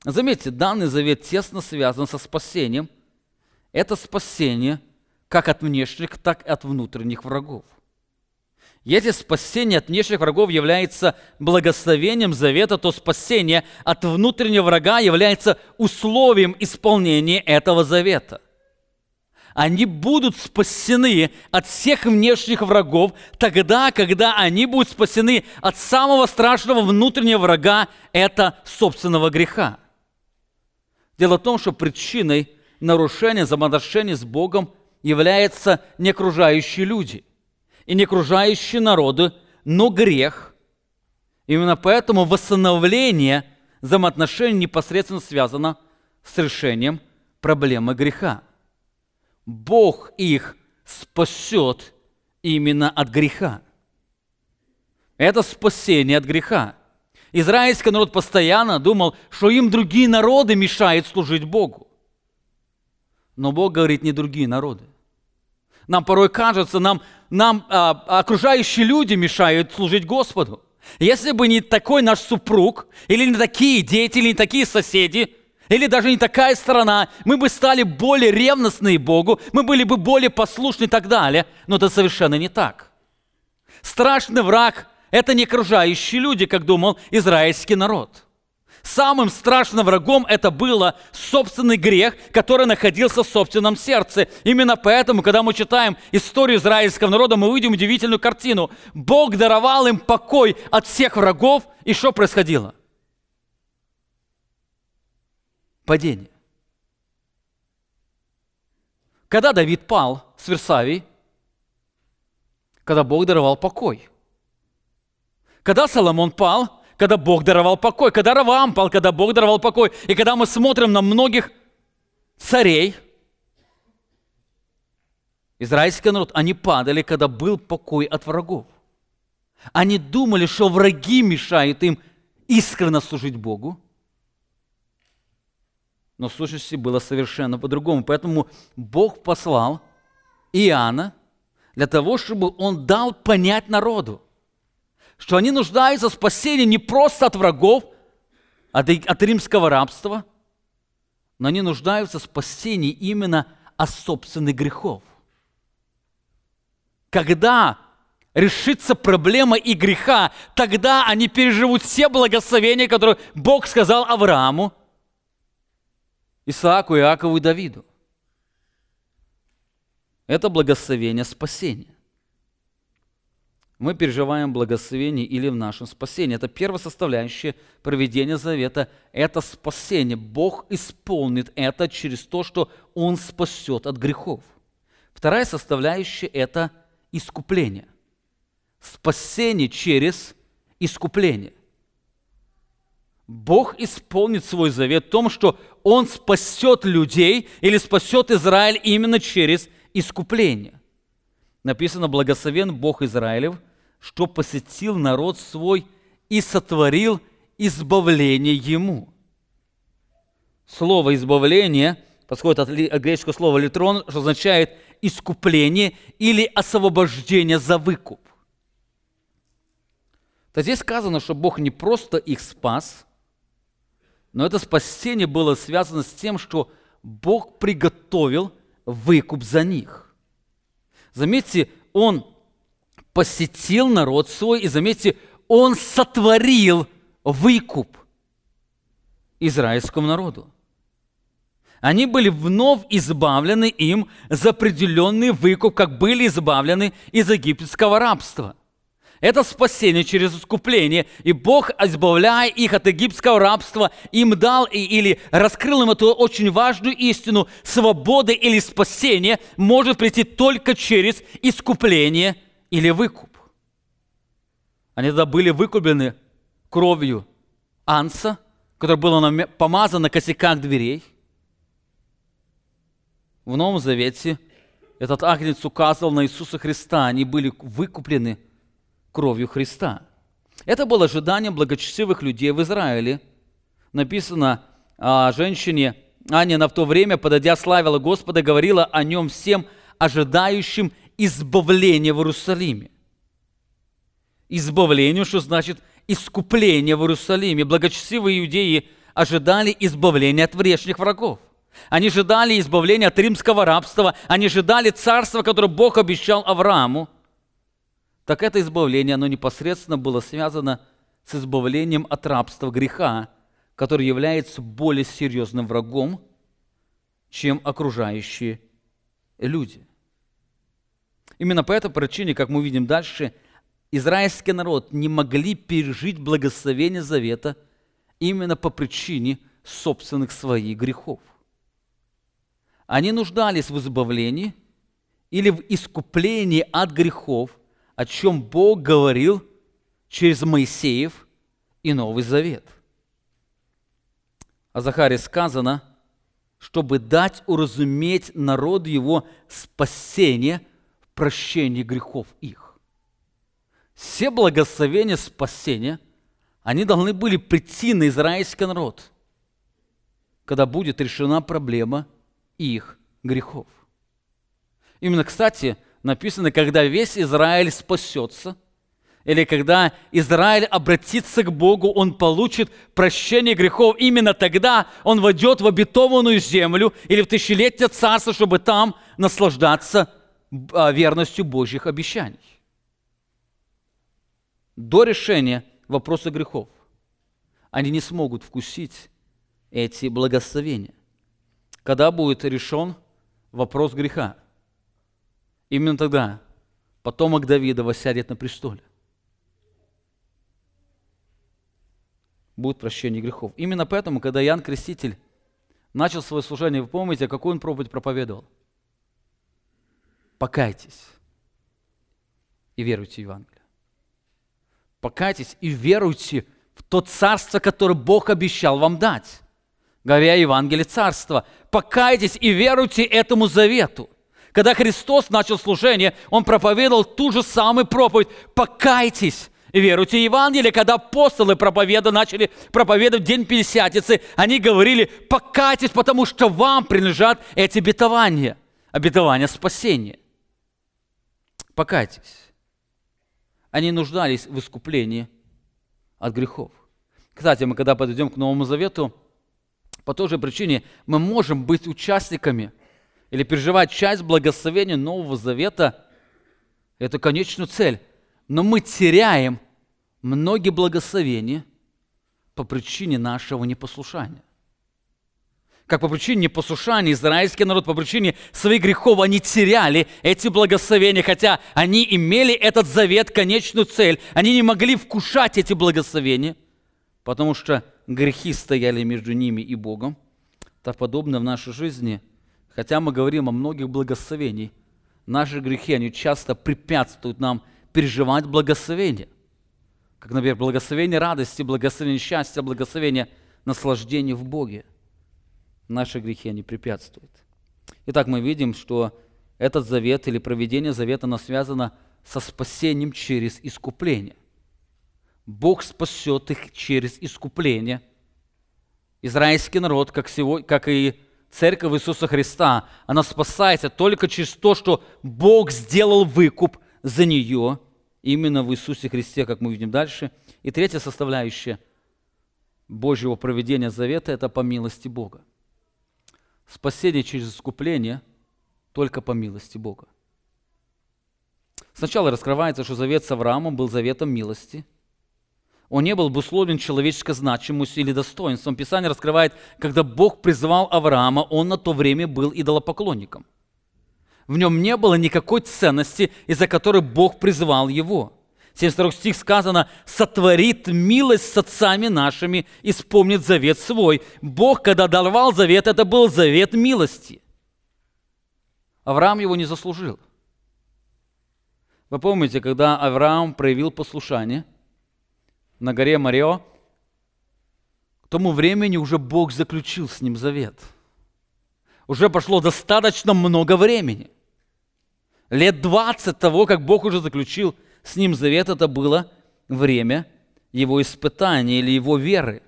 Заметьте, данный завет тесно связан со спасением. Это спасение как от внешних, так и от внутренних врагов. Если спасение от внешних врагов является благословением завета, то спасение от внутреннего врага является условием исполнения этого завета – они будут спасены от всех внешних врагов тогда, когда они будут спасены от самого страшного внутреннего врага, это собственного греха. Дело в том, что причиной нарушения, взаимоотношений с Богом являются не окружающие люди и не окружающие народы, но грех. Именно поэтому восстановление взаимоотношений непосредственно связано с решением проблемы греха. Бог их спасет именно от греха. Это спасение от греха. Израильский народ постоянно думал, что им другие народы мешают служить Богу. Но Бог говорит, не другие народы. Нам порой кажется, нам, нам а, окружающие люди мешают служить Господу. Если бы не такой наш супруг, или не такие дети, или не такие соседи, или даже не такая страна, мы бы стали более ревностны Богу, мы были бы более послушны и так далее. Но это совершенно не так. Страшный враг – это не окружающие люди, как думал израильский народ. Самым страшным врагом это было собственный грех, который находился в собственном сердце. Именно поэтому, когда мы читаем историю израильского народа, мы увидим удивительную картину. Бог даровал им покой от всех врагов, и что происходило? Падение. Когда Давид пал с Версавией, когда Бог даровал покой. Когда Соломон пал, когда Бог даровал покой, когда Равам пал, когда Бог даровал покой. И когда мы смотрим на многих царей, израильский народ, они падали, когда был покой от врагов. Они думали, что враги мешают им искренне служить Богу. Но в сущности было совершенно по-другому. Поэтому Бог послал Иоанна для того, чтобы он дал понять народу, что они нуждаются в спасении не просто от врагов, от, от римского рабства, но они нуждаются в спасении именно от собственных грехов. Когда решится проблема и греха, тогда они переживут все благословения, которые Бог сказал Аврааму, Исааку, Иакову и Давиду. Это благословение спасения мы переживаем благословение или в нашем спасении. Это первая составляющая проведения завета – это спасение. Бог исполнит это через то, что Он спасет от грехов. Вторая составляющая – это искупление. Спасение через искупление. Бог исполнит свой завет в том, что Он спасет людей или спасет Израиль именно через искупление. Написано, благословен Бог Израилев – что посетил народ свой и сотворил избавление ему. Слово «избавление» подходит от греческого слова «литрон», что означает искупление или освобождение за выкуп. То здесь сказано, что Бог не просто их спас, но это спасение было связано с тем, что Бог приготовил выкуп за них. Заметьте, Он посетил народ свой, и заметьте, он сотворил выкуп израильскому народу. Они были вновь избавлены им за определенный выкуп, как были избавлены из египетского рабства. Это спасение через искупление, и Бог, избавляя их от египетского рабства, им дал или раскрыл им эту очень важную истину, свобода или спасение может прийти только через искупление – или выкуп. Они тогда были выкуплены кровью анса, который был помазан на косяках дверей. В Новом Завете этот агнец указывал на Иисуса Христа. Они были выкуплены кровью Христа. Это было ожидание благочестивых людей в Израиле. Написано о женщине Анне в то время, подойдя, славила Господа, говорила о нем всем ожидающим избавление в Иерусалиме. Избавление, что значит искупление в Иерусалиме. Благочестивые иудеи ожидали избавления от внешних врагов. Они ожидали избавления от римского рабства, они ожидали царства, которое Бог обещал Аврааму. Так это избавление, оно непосредственно было связано с избавлением от рабства греха, который является более серьезным врагом, чем окружающие люди. Именно по этой причине, как мы видим дальше, израильский народ не могли пережить благословение завета именно по причине собственных своих грехов. Они нуждались в избавлении или в искуплении от грехов, о чем Бог говорил через Моисеев и Новый Завет. О Захаре сказано, чтобы дать уразуметь народу его спасение в прощении грехов их. Все благословения спасения, они должны были прийти на израильский народ, когда будет решена проблема их грехов. Именно, кстати, написано, когда весь Израиль спасется, или когда Израиль обратится к Богу, он получит прощение грехов. Именно тогда он войдет в обетованную землю или в тысячелетие царства, чтобы там наслаждаться а, верностью Божьих обещаний. До решения вопроса грехов они не смогут вкусить эти благословения. Когда будет решен вопрос греха, именно тогда потомок Давида воссядет на престоле. будет прощение грехов. Именно поэтому, когда Иоанн Креститель начал свое служение, вы помните, какую он проповедь проповедовал? Покайтесь и веруйте в Евангелие. Покайтесь и веруйте в то царство, которое Бог обещал вам дать. Говоря Евангелие царства, покайтесь и веруйте этому завету. Когда Христос начал служение, Он проповедовал ту же самую проповедь. Покайтесь веруйте в Евангелие. Когда апостолы проповеда начали проповедовать день Пятидесятницы, они говорили, покайтесь, потому что вам принадлежат эти обетования, обетования спасения. Покайтесь. Они нуждались в искуплении от грехов. Кстати, мы когда подойдем к Новому Завету, по той же причине мы можем быть участниками или переживать часть благословения Нового Завета, это конечную цель – но мы теряем многие благословения по причине нашего непослушания. Как по причине непослушания израильский народ, по причине своих грехов, они теряли эти благословения, хотя они имели этот завет, конечную цель. Они не могли вкушать эти благословения, потому что грехи стояли между ними и Богом. Так подобно в нашей жизни, хотя мы говорим о многих благословениях, наши грехи, они часто препятствуют нам переживать благословение. Как, например, благословение радости, благословение счастья, благословение наслаждения в Боге. Наши грехи, они препятствуют. Итак, мы видим, что этот завет или проведение завета, оно связано со спасением через искупление. Бог спасет их через искупление. Израильский народ, как, сегодня, как и Церковь Иисуса Христа, она спасается только через то, что Бог сделал выкуп за нее именно в Иисусе Христе, как мы видим дальше. И третья составляющая Божьего проведения завета – это по милости Бога. Спасение через искупление только по милости Бога. Сначала раскрывается, что завет с Авраамом был заветом милости. Он не был обусловлен человеческой значимостью или достоинством. Писание раскрывает, когда Бог призвал Авраама, он на то время был идолопоклонником. В нем не было никакой ценности, из-за которой Бог призвал его. 72 стих сказано, «Сотворит милость с отцами нашими, и вспомнит завет свой». Бог, когда давал завет, это был завет милости. Авраам его не заслужил. Вы помните, когда Авраам проявил послушание на горе Марио, к тому времени уже Бог заключил с ним завет. Уже прошло достаточно много времени. Лет 20 того, как Бог уже заключил с ним завет, это было время его испытания или его веры.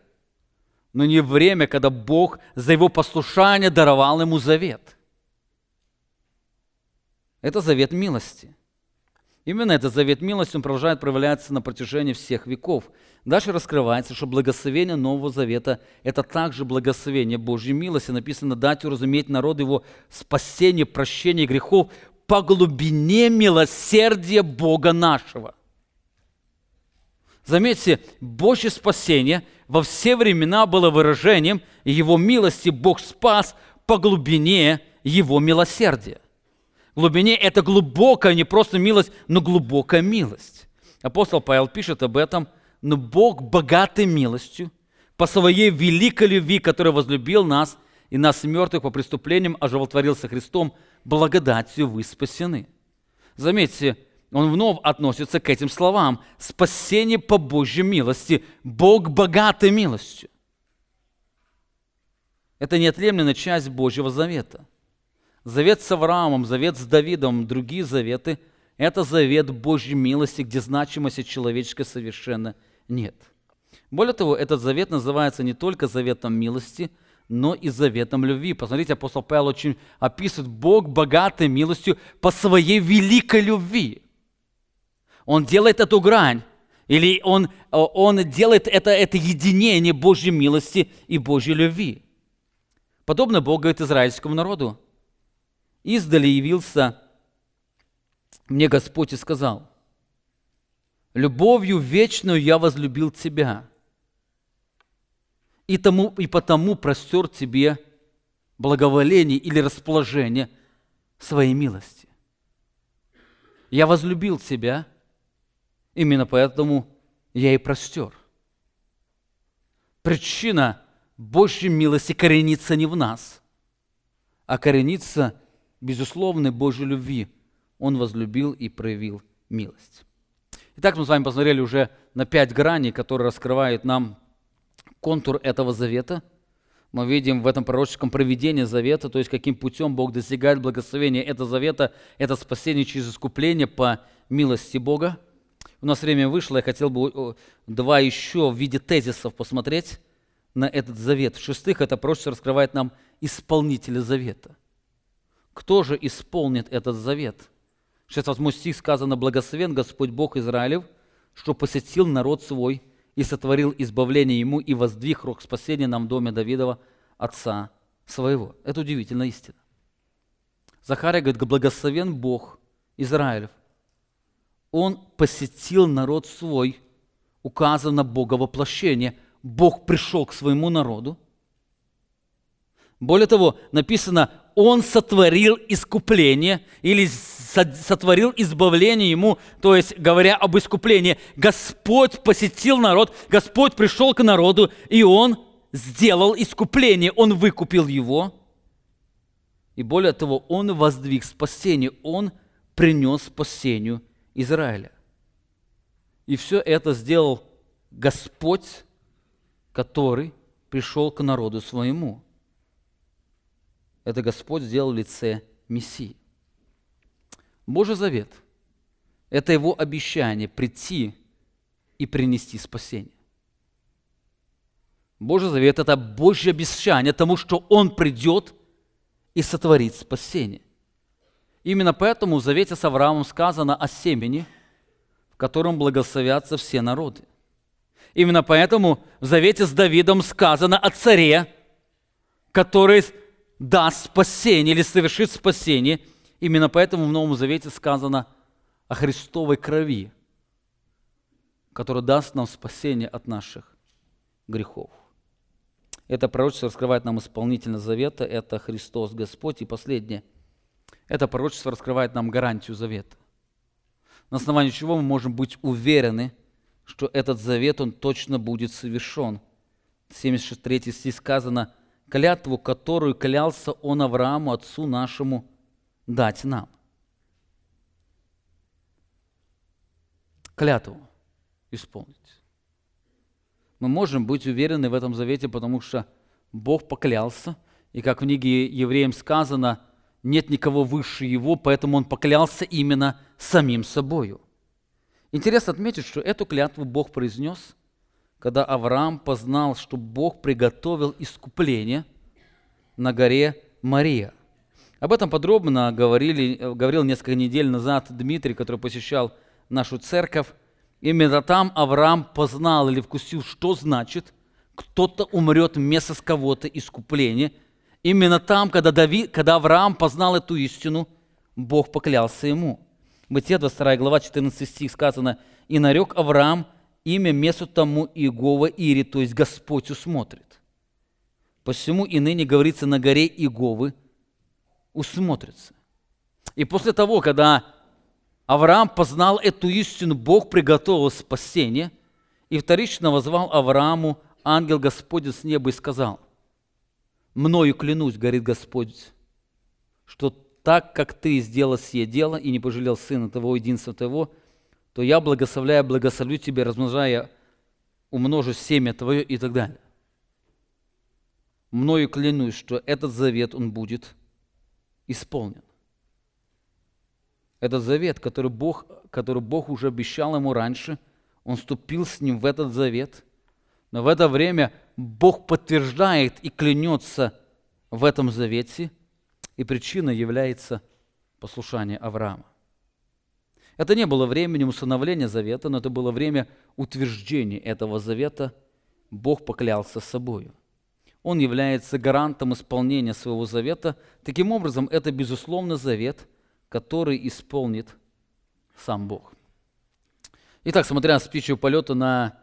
Но не время, когда Бог за его послушание даровал ему завет. Это завет милости. Именно этот завет милости, он продолжает проявляться на протяжении всех веков. Дальше раскрывается, что благословение Нового Завета – это также благословение Божьей милости. Написано, дать уразуметь народ его спасение, прощение грехов по глубине милосердия Бога нашего. Заметьте, Божье спасение во все времена было выражением Его милости. Бог спас по глубине Его милосердия. Глубине – это глубокая, не просто милость, но глубокая милость. Апостол Павел пишет об этом, но Бог богатый милостью, по своей великой любви, который возлюбил нас, и нас мертвых по преступлениям оживотворился Христом, благодатью вы спасены. Заметьте, он вновь относится к этим словам. Спасение по Божьей милости. Бог богатой милостью. Это неотъемлемая часть Божьего завета. Завет с Авраамом, завет с Давидом, другие заветы – это завет Божьей милости, где значимости человеческой совершенно нет. Более того, этот завет называется не только заветом милости, но и заветом любви. Посмотрите, апостол Павел очень описывает Бог богатой милостью по своей великой любви. Он делает эту грань, или он, он делает это, это единение Божьей милости и Божьей любви. Подобно Бог говорит израильскому народу. Издали явился мне Господь и сказал, «Любовью вечную я возлюбил тебя, и, тому, и потому простер тебе благоволение или расположение своей милости. Я возлюбил тебя, именно поэтому я и простер. Причина Божьей милости коренится не в нас, а коренится безусловной Божьей любви. Он возлюбил и проявил милость. Итак, мы с вами посмотрели уже на пять граней, которые раскрывают нам контур этого завета. Мы видим в этом пророческом проведении завета, то есть каким путем Бог достигает благословения этого завета, это спасение через искупление по милости Бога. У нас время вышло, я хотел бы два еще в виде тезисов посмотреть на этот завет. В-шестых, это пророчество раскрывает нам исполнителя завета. Кто же исполнит этот завет? 68 стих сказано, «Благословен Господь Бог Израилев, что посетил народ свой и сотворил избавление ему и воздвиг рог спасения нам в доме Давидова, отца своего». Это удивительная истина. Захария говорит, благословен Бог Израилев. Он посетил народ свой, указано Бога воплощение – Бог пришел к своему народу. Более того, написано, Он сотворил искупление или сотворил избавление ему, то есть говоря об искуплении. Господь посетил народ, Господь пришел к народу, и Он сделал искупление, Он выкупил его. И более того, Он воздвиг спасение, Он принес спасению Израиля. И все это сделал Господь который пришел к народу своему. Это Господь сделал в лице Мессии. Божий завет – это его обещание прийти и принести спасение. Божий завет – это Божье обещание тому, что Он придет и сотворит спасение. Именно поэтому в завете с Авраамом сказано о семени, в котором благословятся все народы. Именно поэтому в Завете с Давидом сказано о царе, который даст спасение или совершит спасение. Именно поэтому в Новом Завете сказано о Христовой крови, которая даст нам спасение от наших грехов. Это пророчество раскрывает нам исполнительность завета, это Христос Господь. И последнее, это пророчество раскрывает нам гарантию завета. На основании чего мы можем быть уверены – что этот завет, он точно будет совершен. 73 стих сказано, клятву, которую клялся он Аврааму, отцу нашему, дать нам. Клятву исполнить. Мы можем быть уверены в этом завете, потому что Бог поклялся, и как в книге евреям сказано, нет никого выше его, поэтому он поклялся именно самим собою. Интересно отметить, что эту клятву Бог произнес, когда Авраам познал, что Бог приготовил искупление на горе Мария. Об этом подробно говорили, говорил несколько недель назад Дмитрий, который посещал нашу церковь. Именно там Авраам познал или вкусил, что значит кто-то умрет вместо с кого-то искупление. Именно там, когда, Давид, когда Авраам познал эту истину, Бог поклялся ему – Бытие 22 глава 14 стих сказано, «И нарек Авраам имя месту тому Иегова Ири, то есть Господь усмотрит». Посему и ныне говорится на горе Иеговы усмотрится. И после того, когда Авраам познал эту истину, Бог приготовил спасение, и вторично возвал Аврааму ангел Господень с неба и сказал, Мною клянусь, говорит Господь, что так, как ты сделал сие дело и не пожалел сына твоего, единственного твоего, то я благословляю, благословлю тебя, размножая, умножу семя твое и так далее. Мною клянусь, что этот завет, он будет исполнен. Этот завет, который Бог, который Бог уже обещал ему раньше, он вступил с ним в этот завет. Но в это время Бог подтверждает и клянется в этом завете, и причиной является послушание Авраама. Это не было временем установления завета, но это было время утверждения этого завета. Бог поклялся собою. Он является гарантом исполнения своего завета. Таким образом, это, безусловно, завет – который исполнит сам Бог. Итак, смотря с птичьего полета на,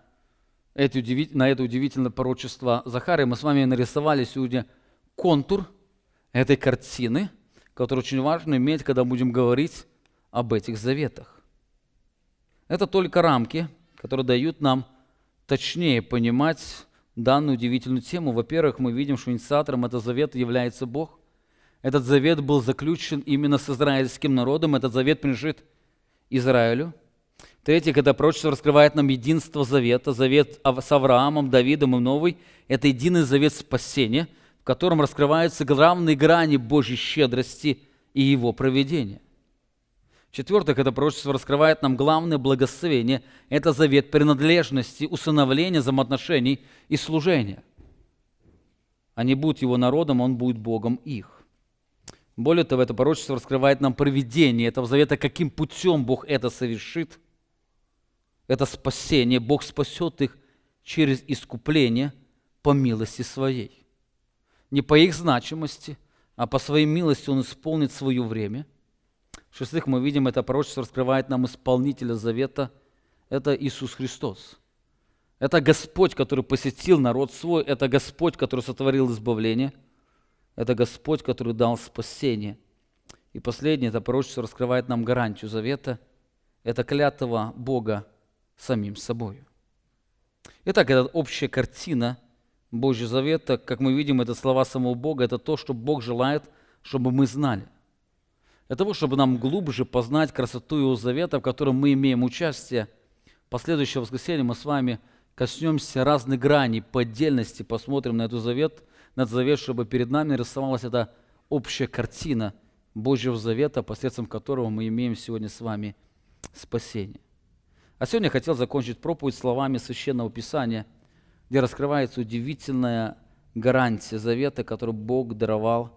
эти, на это удивительное пророчество Захария, мы с вами нарисовали сегодня контур этой картины, который очень важно иметь, когда будем говорить об этих заветах. Это только рамки, которые дают нам точнее понимать данную удивительную тему. Во-первых, мы видим, что инициатором этого завета является Бог. Этот завет был заключен именно с израильским народом. Этот завет принадлежит Израилю. Третье, когда пророчество раскрывает нам единство завета, завет с Авраамом, Давидом и Новый, это единый завет спасения, в котором раскрываются главные грани Божьей щедрости и его проведения. Четвертое, когда пророчество раскрывает нам главное благословение, это завет принадлежности, усыновления, взаимоотношений и служения. Они будут его народом, он будет Богом их. Более того, это пророчество раскрывает нам проведение этого завета, каким путем Бог это совершит. Это спасение. Бог спасет их через искупление по милости своей. Не по их значимости, а по своей милости Он исполнит свое время. В-шестых, мы видим, это пророчество раскрывает нам исполнителя завета. Это Иисус Христос. Это Господь, который посетил народ свой. Это Господь, который сотворил избавление – это Господь, который дал спасение. И последнее, это пророчество раскрывает нам гарантию завета. Это клятва Бога самим собой. Итак, это общая картина Божьего завета. Как мы видим, это слова самого Бога. Это то, что Бог желает, чтобы мы знали. Для того, чтобы нам глубже познать красоту Его завета, в котором мы имеем участие, в последующее воскресенье мы с вами коснемся разных граней по отдельности, посмотрим на этот завет – над завет, чтобы перед нами рисовалась эта общая картина Божьего завета, посредством которого мы имеем сегодня с вами спасение. А сегодня я хотел закончить проповедь словами Священного Писания, где раскрывается удивительная гарантия завета, который Бог даровал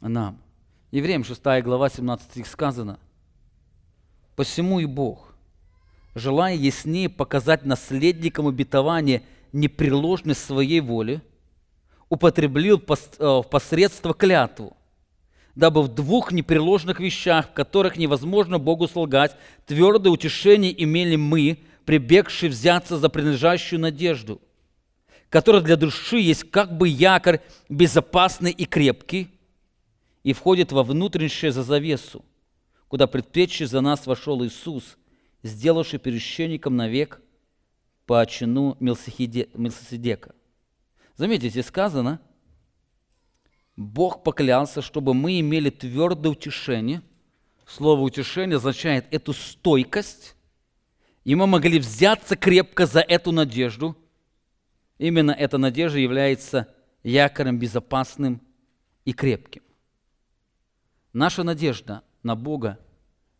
нам. Евреям 6 глава 17 стих сказано, «Посему и Бог, желая яснее показать наследникам обетования непреложность своей воли, употребил э, посредство клятву, дабы в двух непреложных вещах, в которых невозможно Богу солгать, твердое утешение имели мы, прибегшие взяться за принадлежащую надежду, которая для души есть как бы якорь безопасный и крепкий, и входит во внутреннее за завесу, куда предпечий за нас вошел Иисус, сделавший перещенником навек по чину Мелсиседека. Заметьте, здесь сказано, Бог поклялся, чтобы мы имели твердое утешение. Слово утешение означает эту стойкость, и мы могли взяться крепко за эту надежду. Именно эта надежда является якорем безопасным и крепким. Наша надежда на Бога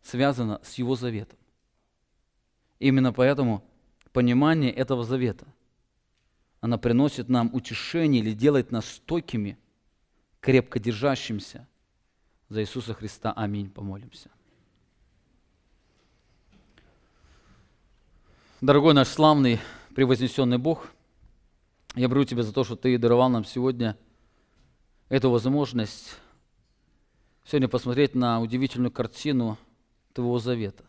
связана с Его заветом. Именно поэтому понимание этого завета – она приносит нам утешение или делает нас стойкими, крепко держащимся за Иисуса Христа. Аминь. Помолимся. Дорогой наш славный, превознесенный Бог, я благодарю Тебя за то, что Ты даровал нам сегодня эту возможность сегодня посмотреть на удивительную картину Твоего завета.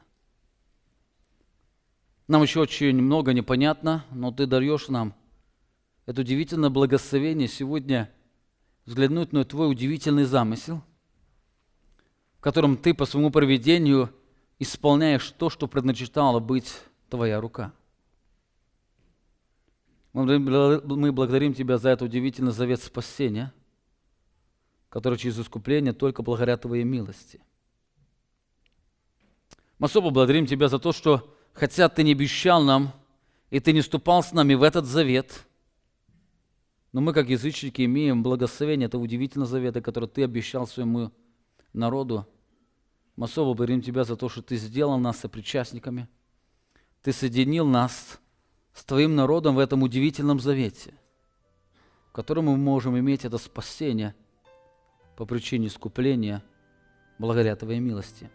Нам еще очень много непонятно, но Ты даешь нам это удивительное благословение сегодня взглянуть на твой удивительный замысел, в котором ты по своему проведению исполняешь то, что предначертала быть твоя рука. Мы благодарим Тебя за этот удивительный завет спасения, который через искупление только благодаря Твоей милости. Мы особо благодарим Тебя за то, что хотя Ты не обещал нам, и Ты не ступал с нами в этот завет, но мы, как язычники, имеем благословение этого удивительного завета, который Ты обещал своему народу. Мы особо благодарим Тебя за то, что Ты сделал нас сопричастниками. Ты соединил нас с Твоим народом в этом удивительном завете, в котором мы можем иметь это спасение по причине искупления благодаря Твоей милости.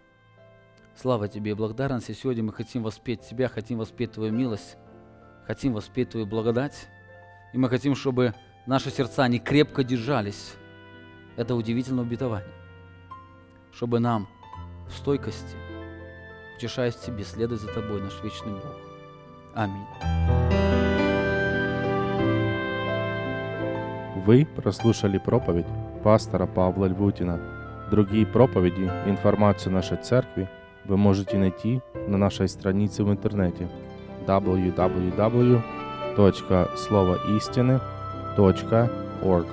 Слава Тебе и благодарности. Сегодня мы хотим воспеть Тебя, хотим воспеть Твою милость, хотим воспеть Твою благодать. И мы хотим, чтобы наши сердца не крепко держались это удивительное обетование, чтобы нам в стойкости, утешаясь в Тебе, следовать за Тобой, наш вечный Бог. Аминь. Вы прослушали проповедь пастора Павла Львутина. Другие проповеди и информацию нашей церкви вы можете найти на нашей странице в интернете www.словоистины.org.